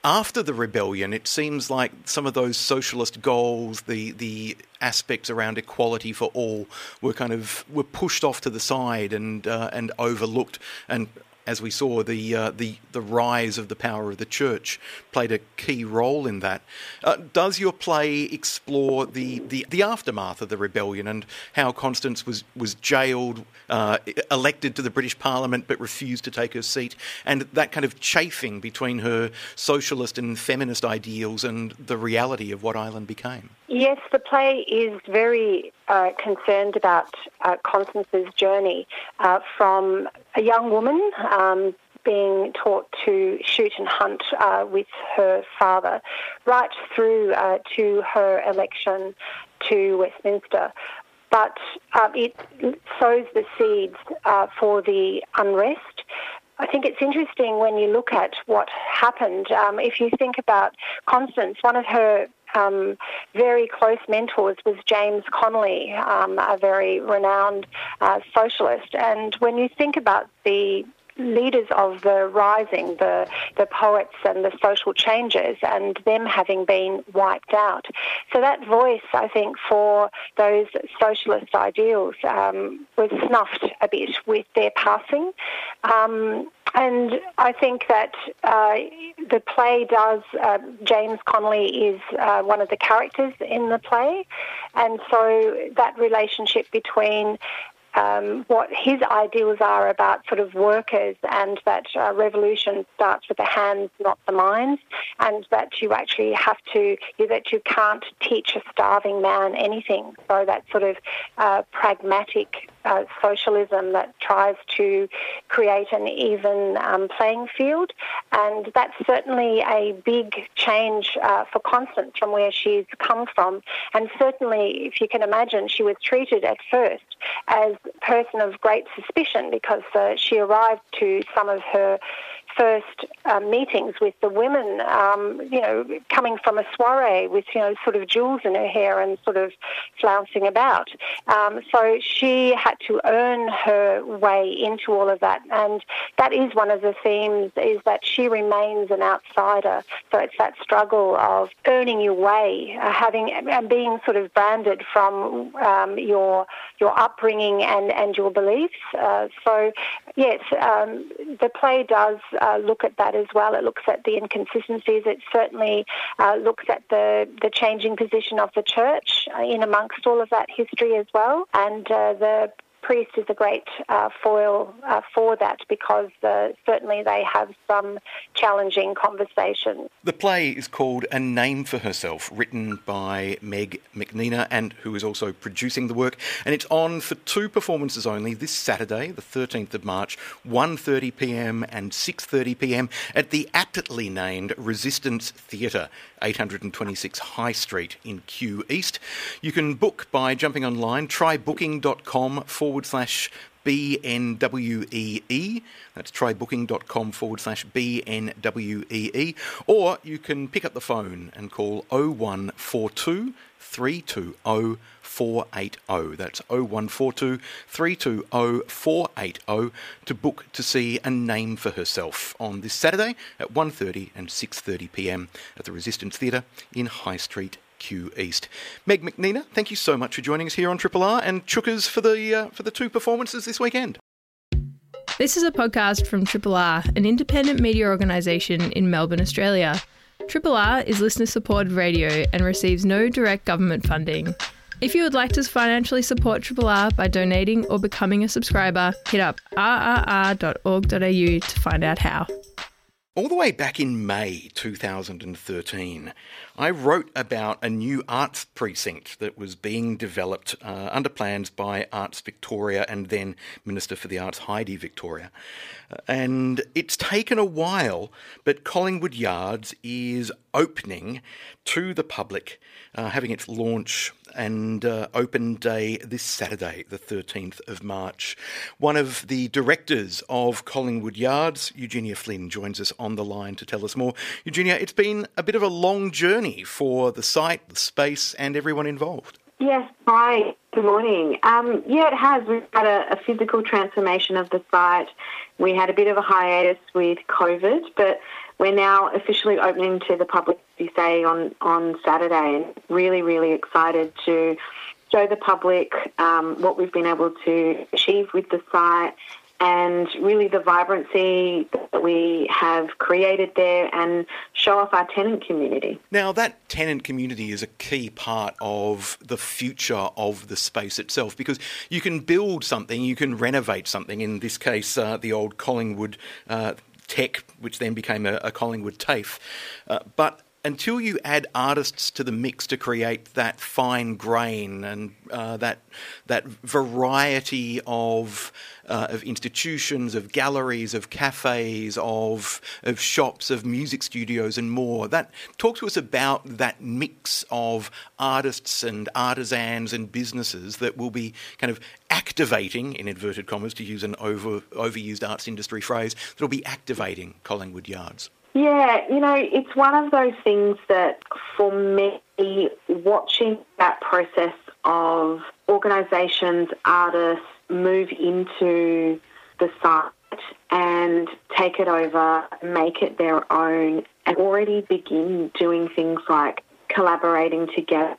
after the rebellion, it seems like some of those socialist goals, the the aspects around equality for all, were kind of were pushed off to the side and uh, and overlooked. And as we saw, the uh, the the rise of the power of the church played a key role in that. Uh, does your play explore the, the, the aftermath of the rebellion and how Constance was was jailed, uh, elected to the British Parliament, but refused to take her seat, and that kind of chafing between her socialist and feminist ideals and the reality of what Ireland became? Yes, the play is very uh, concerned about uh, Constance's journey uh, from a young woman um, being taught to shoot and hunt uh, with her father, right through uh, to her election to Westminster. But uh, it sows the seeds for the unrest. I think it's interesting when you look at what happened. Um, if you think about Constance, one of her um, very close mentors was James Connolly, um, a very renowned uh, socialist. And when you think about the leaders of the rising, the, the poets and the social changes, and them having been wiped out. So that voice, I think, for those socialist ideals um, was snuffed a bit with their passing. Um, and I think that uh, the play does, uh, James Connolly is uh, one of the characters in the play. And so that relationship between um, what his ideals are about sort of workers and that uh, revolution starts with the hands, not the minds, and that you actually have to, that you can't teach a starving man anything. So that sort of uh, pragmatic uh, socialism that tries to create an even um, playing field. And that's certainly a big change uh, for Constance from where she's come from. And certainly, if you can imagine, she was treated at first as a person of great suspicion because uh, she arrived to some of her first uh, meetings with the women, um, you know, coming from a soiree with, you know, sort of jewels in her hair and sort of flouncing about. Um, so she had to earn her way into all of that. And that is one of the themes is that she remains an outsider. So it's that struggle of earning your way, uh, having and being sort of branded from um, your your upbringing and, and your beliefs. Uh, so yes, um, the play does uh, look at that as well. It looks at the inconsistencies. It certainly uh, looks at the, the changing position of the church uh, in amongst all of that history as well, and uh, the priest is a great uh, foil uh, for that because uh, certainly they have some challenging conversations. The play is called A Name for Herself, written by Meg McNena, and who is also producing the work. And it's on for two performances only this Saturday, the 13th of March, 1:30 p.m. and 6:30 p.m. at the aptly named Resistance Theatre, 826 High Street in Kew East. You can book by jumping online, trybooking.com forward slash BNWEE. That's trybooking.com forward slash BNWEE. Or you can pick up the phone and call 0142 320 480. That's 0142 320 480 to book to see a name for herself on this Saturday at 1:30 and 6:30 p.m. at the Resistance Theatre in High Street, Kew East. Meg McNena, thank you so much for joining us here on Triple R and Chookers for the uh, for the two performances this weekend. This is a podcast from Triple R, an independent media organisation in Melbourne, Australia. Triple R is listener supported radio and receives no direct government funding. If you would like to financially support Triple R by donating or becoming a subscriber, hit up rrr.org.au to find out how. All the way back in May 2013, I wrote about a new arts precinct that was being developed uh, under plans by Arts Victoria and then Minister for the Arts Heidi Victoria. Uh, and it's taken a while, but Collingwood Yards is opening to the public, uh, having its launch and uh, open day this Saturday, the 13th of March. One of the directors of Collingwood Yards, Eugenia Flynn, joins us on the line to tell us more. Eugenia, it's been a bit of a long journey for the site, the space, and everyone involved. Yes, hi, good morning. Um, yeah, it has. We've had a, a, physical transformation of the site. We had a bit of a hiatus with COVID, but we're now officially opening to the public, you say, on, on Saturday, and really, really excited to show the public um, what we've been able to achieve with the site and really the vibrancy that we have created there and show off our tenant community. Now, that tenant community is a key part of the future of the space itself because you can build something, you can renovate something, in this case, uh, the old Collingwood. Uh, tech, which then became a, a Collingwood TAFE. Uh, but until you add artists to the mix to create that fine grain and uh, that that variety of uh, of institutions, of galleries, of cafes, of of shops, of music studios, and more. That talk to us about that mix of artists and artisans and businesses that will be kind of activating, in inverted commas, to use an over overused arts industry phrase, that will be activating Collingwood Yards. Yeah, you know, it's one of those things that for me, watching that process of organisations, artists move into the site and take it over, make it their own, and already begin doing things like collaborating together.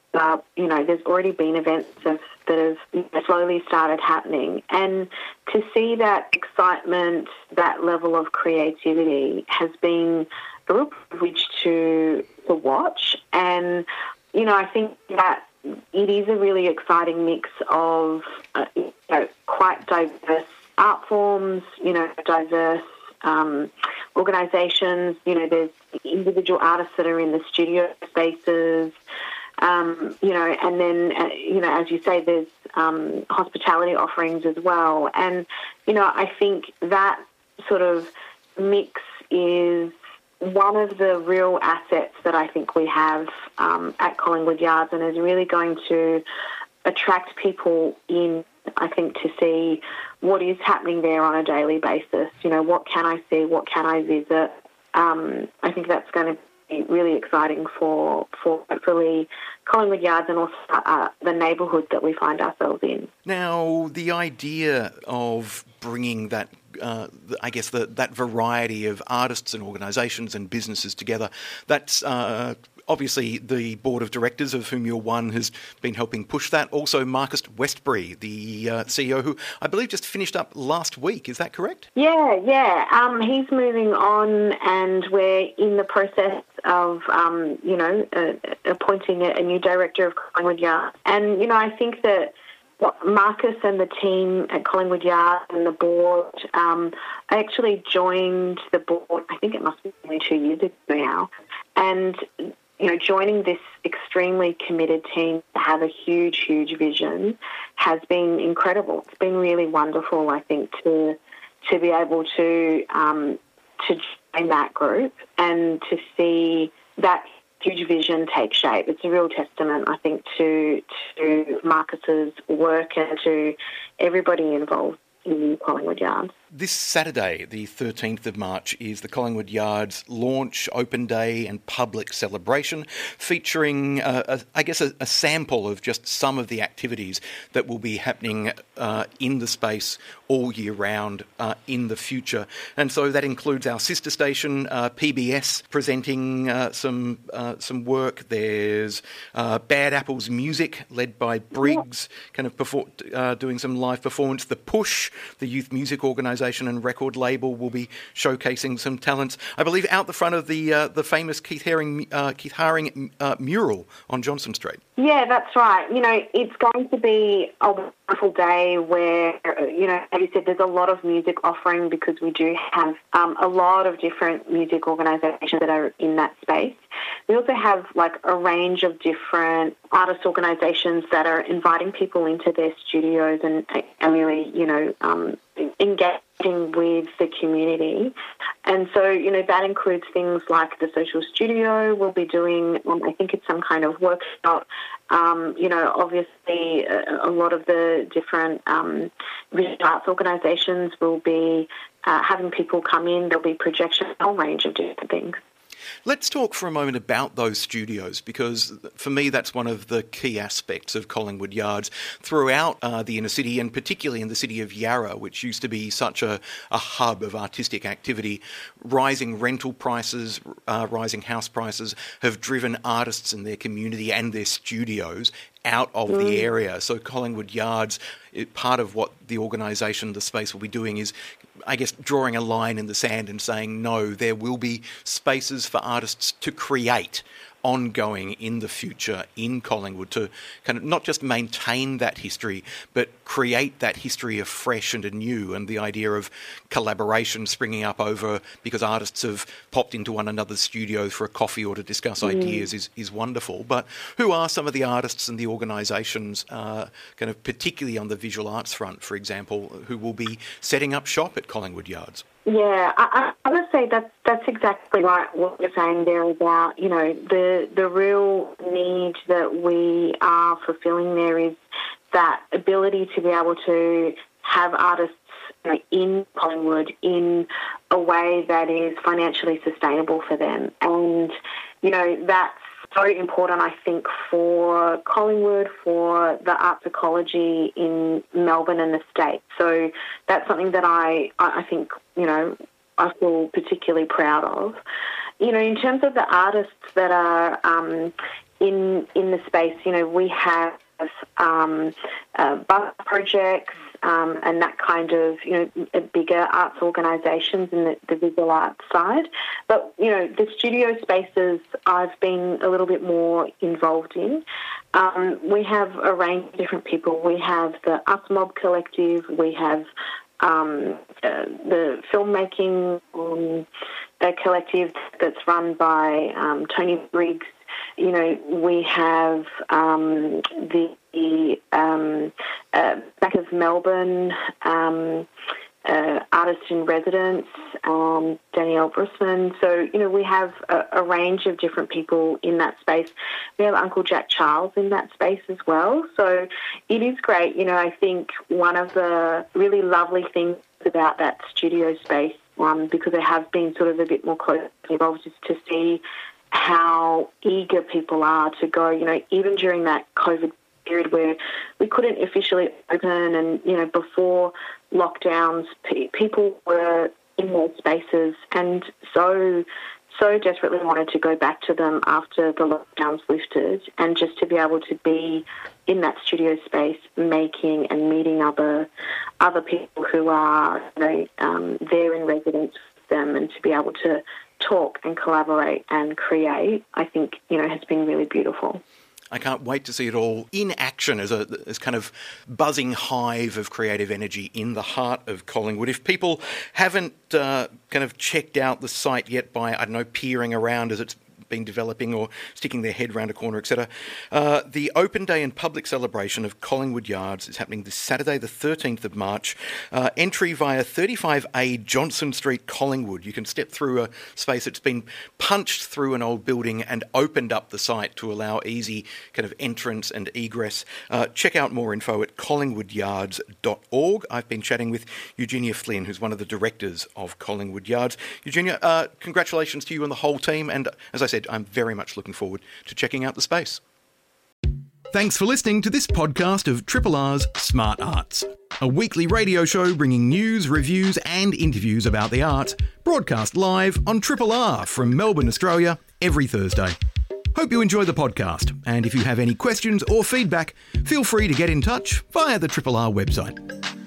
You know, there's already been events of, that have slowly started happening. And to see that excitement, that level of creativity has been a real privilege to, to watch. And, you know, I think that it is a really exciting mix of uh, you know, quite diverse art forms, you know, diverse um, organisations. You know, there's individual artists that are in the studio spaces. Um, you know, and then uh, you know, as you say, there's um, hospitality offerings as well. And you know, I think that sort of mix is one of the real assets that I think we have um, at Collingwood Yards, and is really going to attract people in. I think to see what is happening there on a daily basis. You know, what can I see? What can I visit? Um, I think that's going to really exciting for for hopefully Collingwood Yards and also uh, the neighbourhood that we find ourselves in. Now, the idea of bringing that uh, I guess the, that variety of artists and organisations and businesses together. That's uh, obviously the board of directors, of whom you're one, has been helping push that. Also, Marcus Westbury, the uh, CEO, who I believe just finished up last week. Is that correct? Yeah, yeah. Um, he's moving on, and we're in the process of, um, you know, uh, appointing a, new director of Collingwood Yard. And, you know, I think that Marcus and the team at Collingwood Yard and the board, um, I actually joined the board, I think it must be only two years ago now. And you know, joining this extremely committed team to have a huge, huge vision has been incredible. It's been really wonderful, I think, to to be able to um, to join that group and to see that huge vision take shape. It's a real testament, I think, to to Marcus's work and to everybody involved in Collingwood Yards. This Saturday, the 13th of March, is the Collingwood Yards launch, open day, and public celebration, featuring, uh, a, I guess, a, a, sample of just some of the activities that will be happening uh, in the space all year round uh, in the future. And so that includes our sister station, uh, PBS, presenting uh, some uh, some work. There's Bad Apples Music, led by Briggs, kind of perform, doing some live performance. The Push, the youth music organisation and record label will be showcasing some talents. I believe out the front of the uh, the famous Keith Haring uh, Keith Haring uh, mural on Johnston Street. Yeah, that's right. You know, it's going to be a wonderful day where you know, as you said, there's a lot of music offering because we do have um, a lot of different music organisations that are in that space. We also have like a range of different artist organisations that are inviting people into their studios and, and really, you know, um, engaging with the community. And so, you know, that includes things like the social studio. We'll be doing, um, I think it's some kind of workshop. Um, you know, obviously, a, a, lot of the different um, visual arts organisations will be uh, having people come in. There'll be projection, a whole range of different things. Let's talk for a moment about those studios because for me that's one of the key aspects of Collingwood Yards throughout uh, the inner city and particularly in the city of Yarra, which used to be such a, a hub of artistic activity. Rising rental prices, uh, rising house prices have driven artists and their community and their studios out of mm. the area. So Collingwood Yards, it, part of what the organisation, the space will be doing is, I guess, drawing a line in the sand and saying, no, there will be spaces for artists to create ongoing in the future in Collingwood to kind of not just maintain that history, but create that history afresh and anew. And the idea of collaboration springing up over because artists have popped into one another's studios for a coffee or to discuss mm. ideas is, is wonderful. But who are some of the artists and the organisations, uh, kind of particularly on the visual arts front, for example, who will be setting up shop at Collingwood Yards? Yeah, I, I would say that's that's exactly right. What you're saying there about you know the the real need that we are fulfilling there is that ability to be able to have artists in Collingwood in a way that is financially sustainable for them, and you know that's so important, I think, for Collingwood, for the arts ecology in Melbourne and the state. So that's something that I, I think, you know, I feel particularly proud of. You know, in terms of the artists that are um, in in the space, you know, we have um, uh, bus projects, um, and that kind of, you know, bigger arts organisations in the, the visual arts side. But, you know, the studio spaces I've been a little bit more involved in. Um, we have a range of different people. We have the Us Mob Collective, we have um, uh, the filmmaking um, collective that's run by um, Tony Briggs you know, we have um, the um, uh, back of Melbourne um, uh, artist in residence, um, Danielle Brustman. So, you know, we have a, a, range of different people in that space. We have Uncle Jack Charles in that space as well. So it is great. You know, I think one of the really lovely things about that studio space, um, because it have been sort of a bit more closely involved, is to see how eager people are to go, you know, even during that COVID period where we couldn't officially open and, you know, before lockdowns, people were in their spaces and so, so desperately wanted to go back to them after the lockdowns lifted and just to be able to be in that studio space making and meeting other, other people who are, you um, there in residence with them and to be able to talk and collaborate and create, I think, you know, has been really beautiful. I can't wait to see it all in action as a as kind of buzzing hive of creative energy in the heart of Collingwood. If people haven't uh, kind of checked out the site yet by I don't know peering around as it's been developing or sticking their head round a corner, etc. Uh, the open day and public celebration of Collingwood Yards is happening this Saturday, the 13th of March. Uh, entry via 35A Johnston Street, Collingwood. You can step through a space that's been punched through an old building and opened up the site to allow easy kind of entrance and egress. Uh, check out more info at collingwoodyards.org. I've been chatting with Eugenia Flynn, who's one of the directors of Collingwood Yards. Eugenia, uh, congratulations to you and the whole team. And as I said, said, I'm very much looking forward to checking out the space. Thanks for listening to this podcast of Triple R's Smart Arts, a weekly radio show bringing news, reviews, and interviews about the arts, broadcast live on Triple R from Melbourne, Australia, every Thursday. Hope you enjoy the podcast, and if you have any questions or feedback, feel free to get in touch via the Triple R website.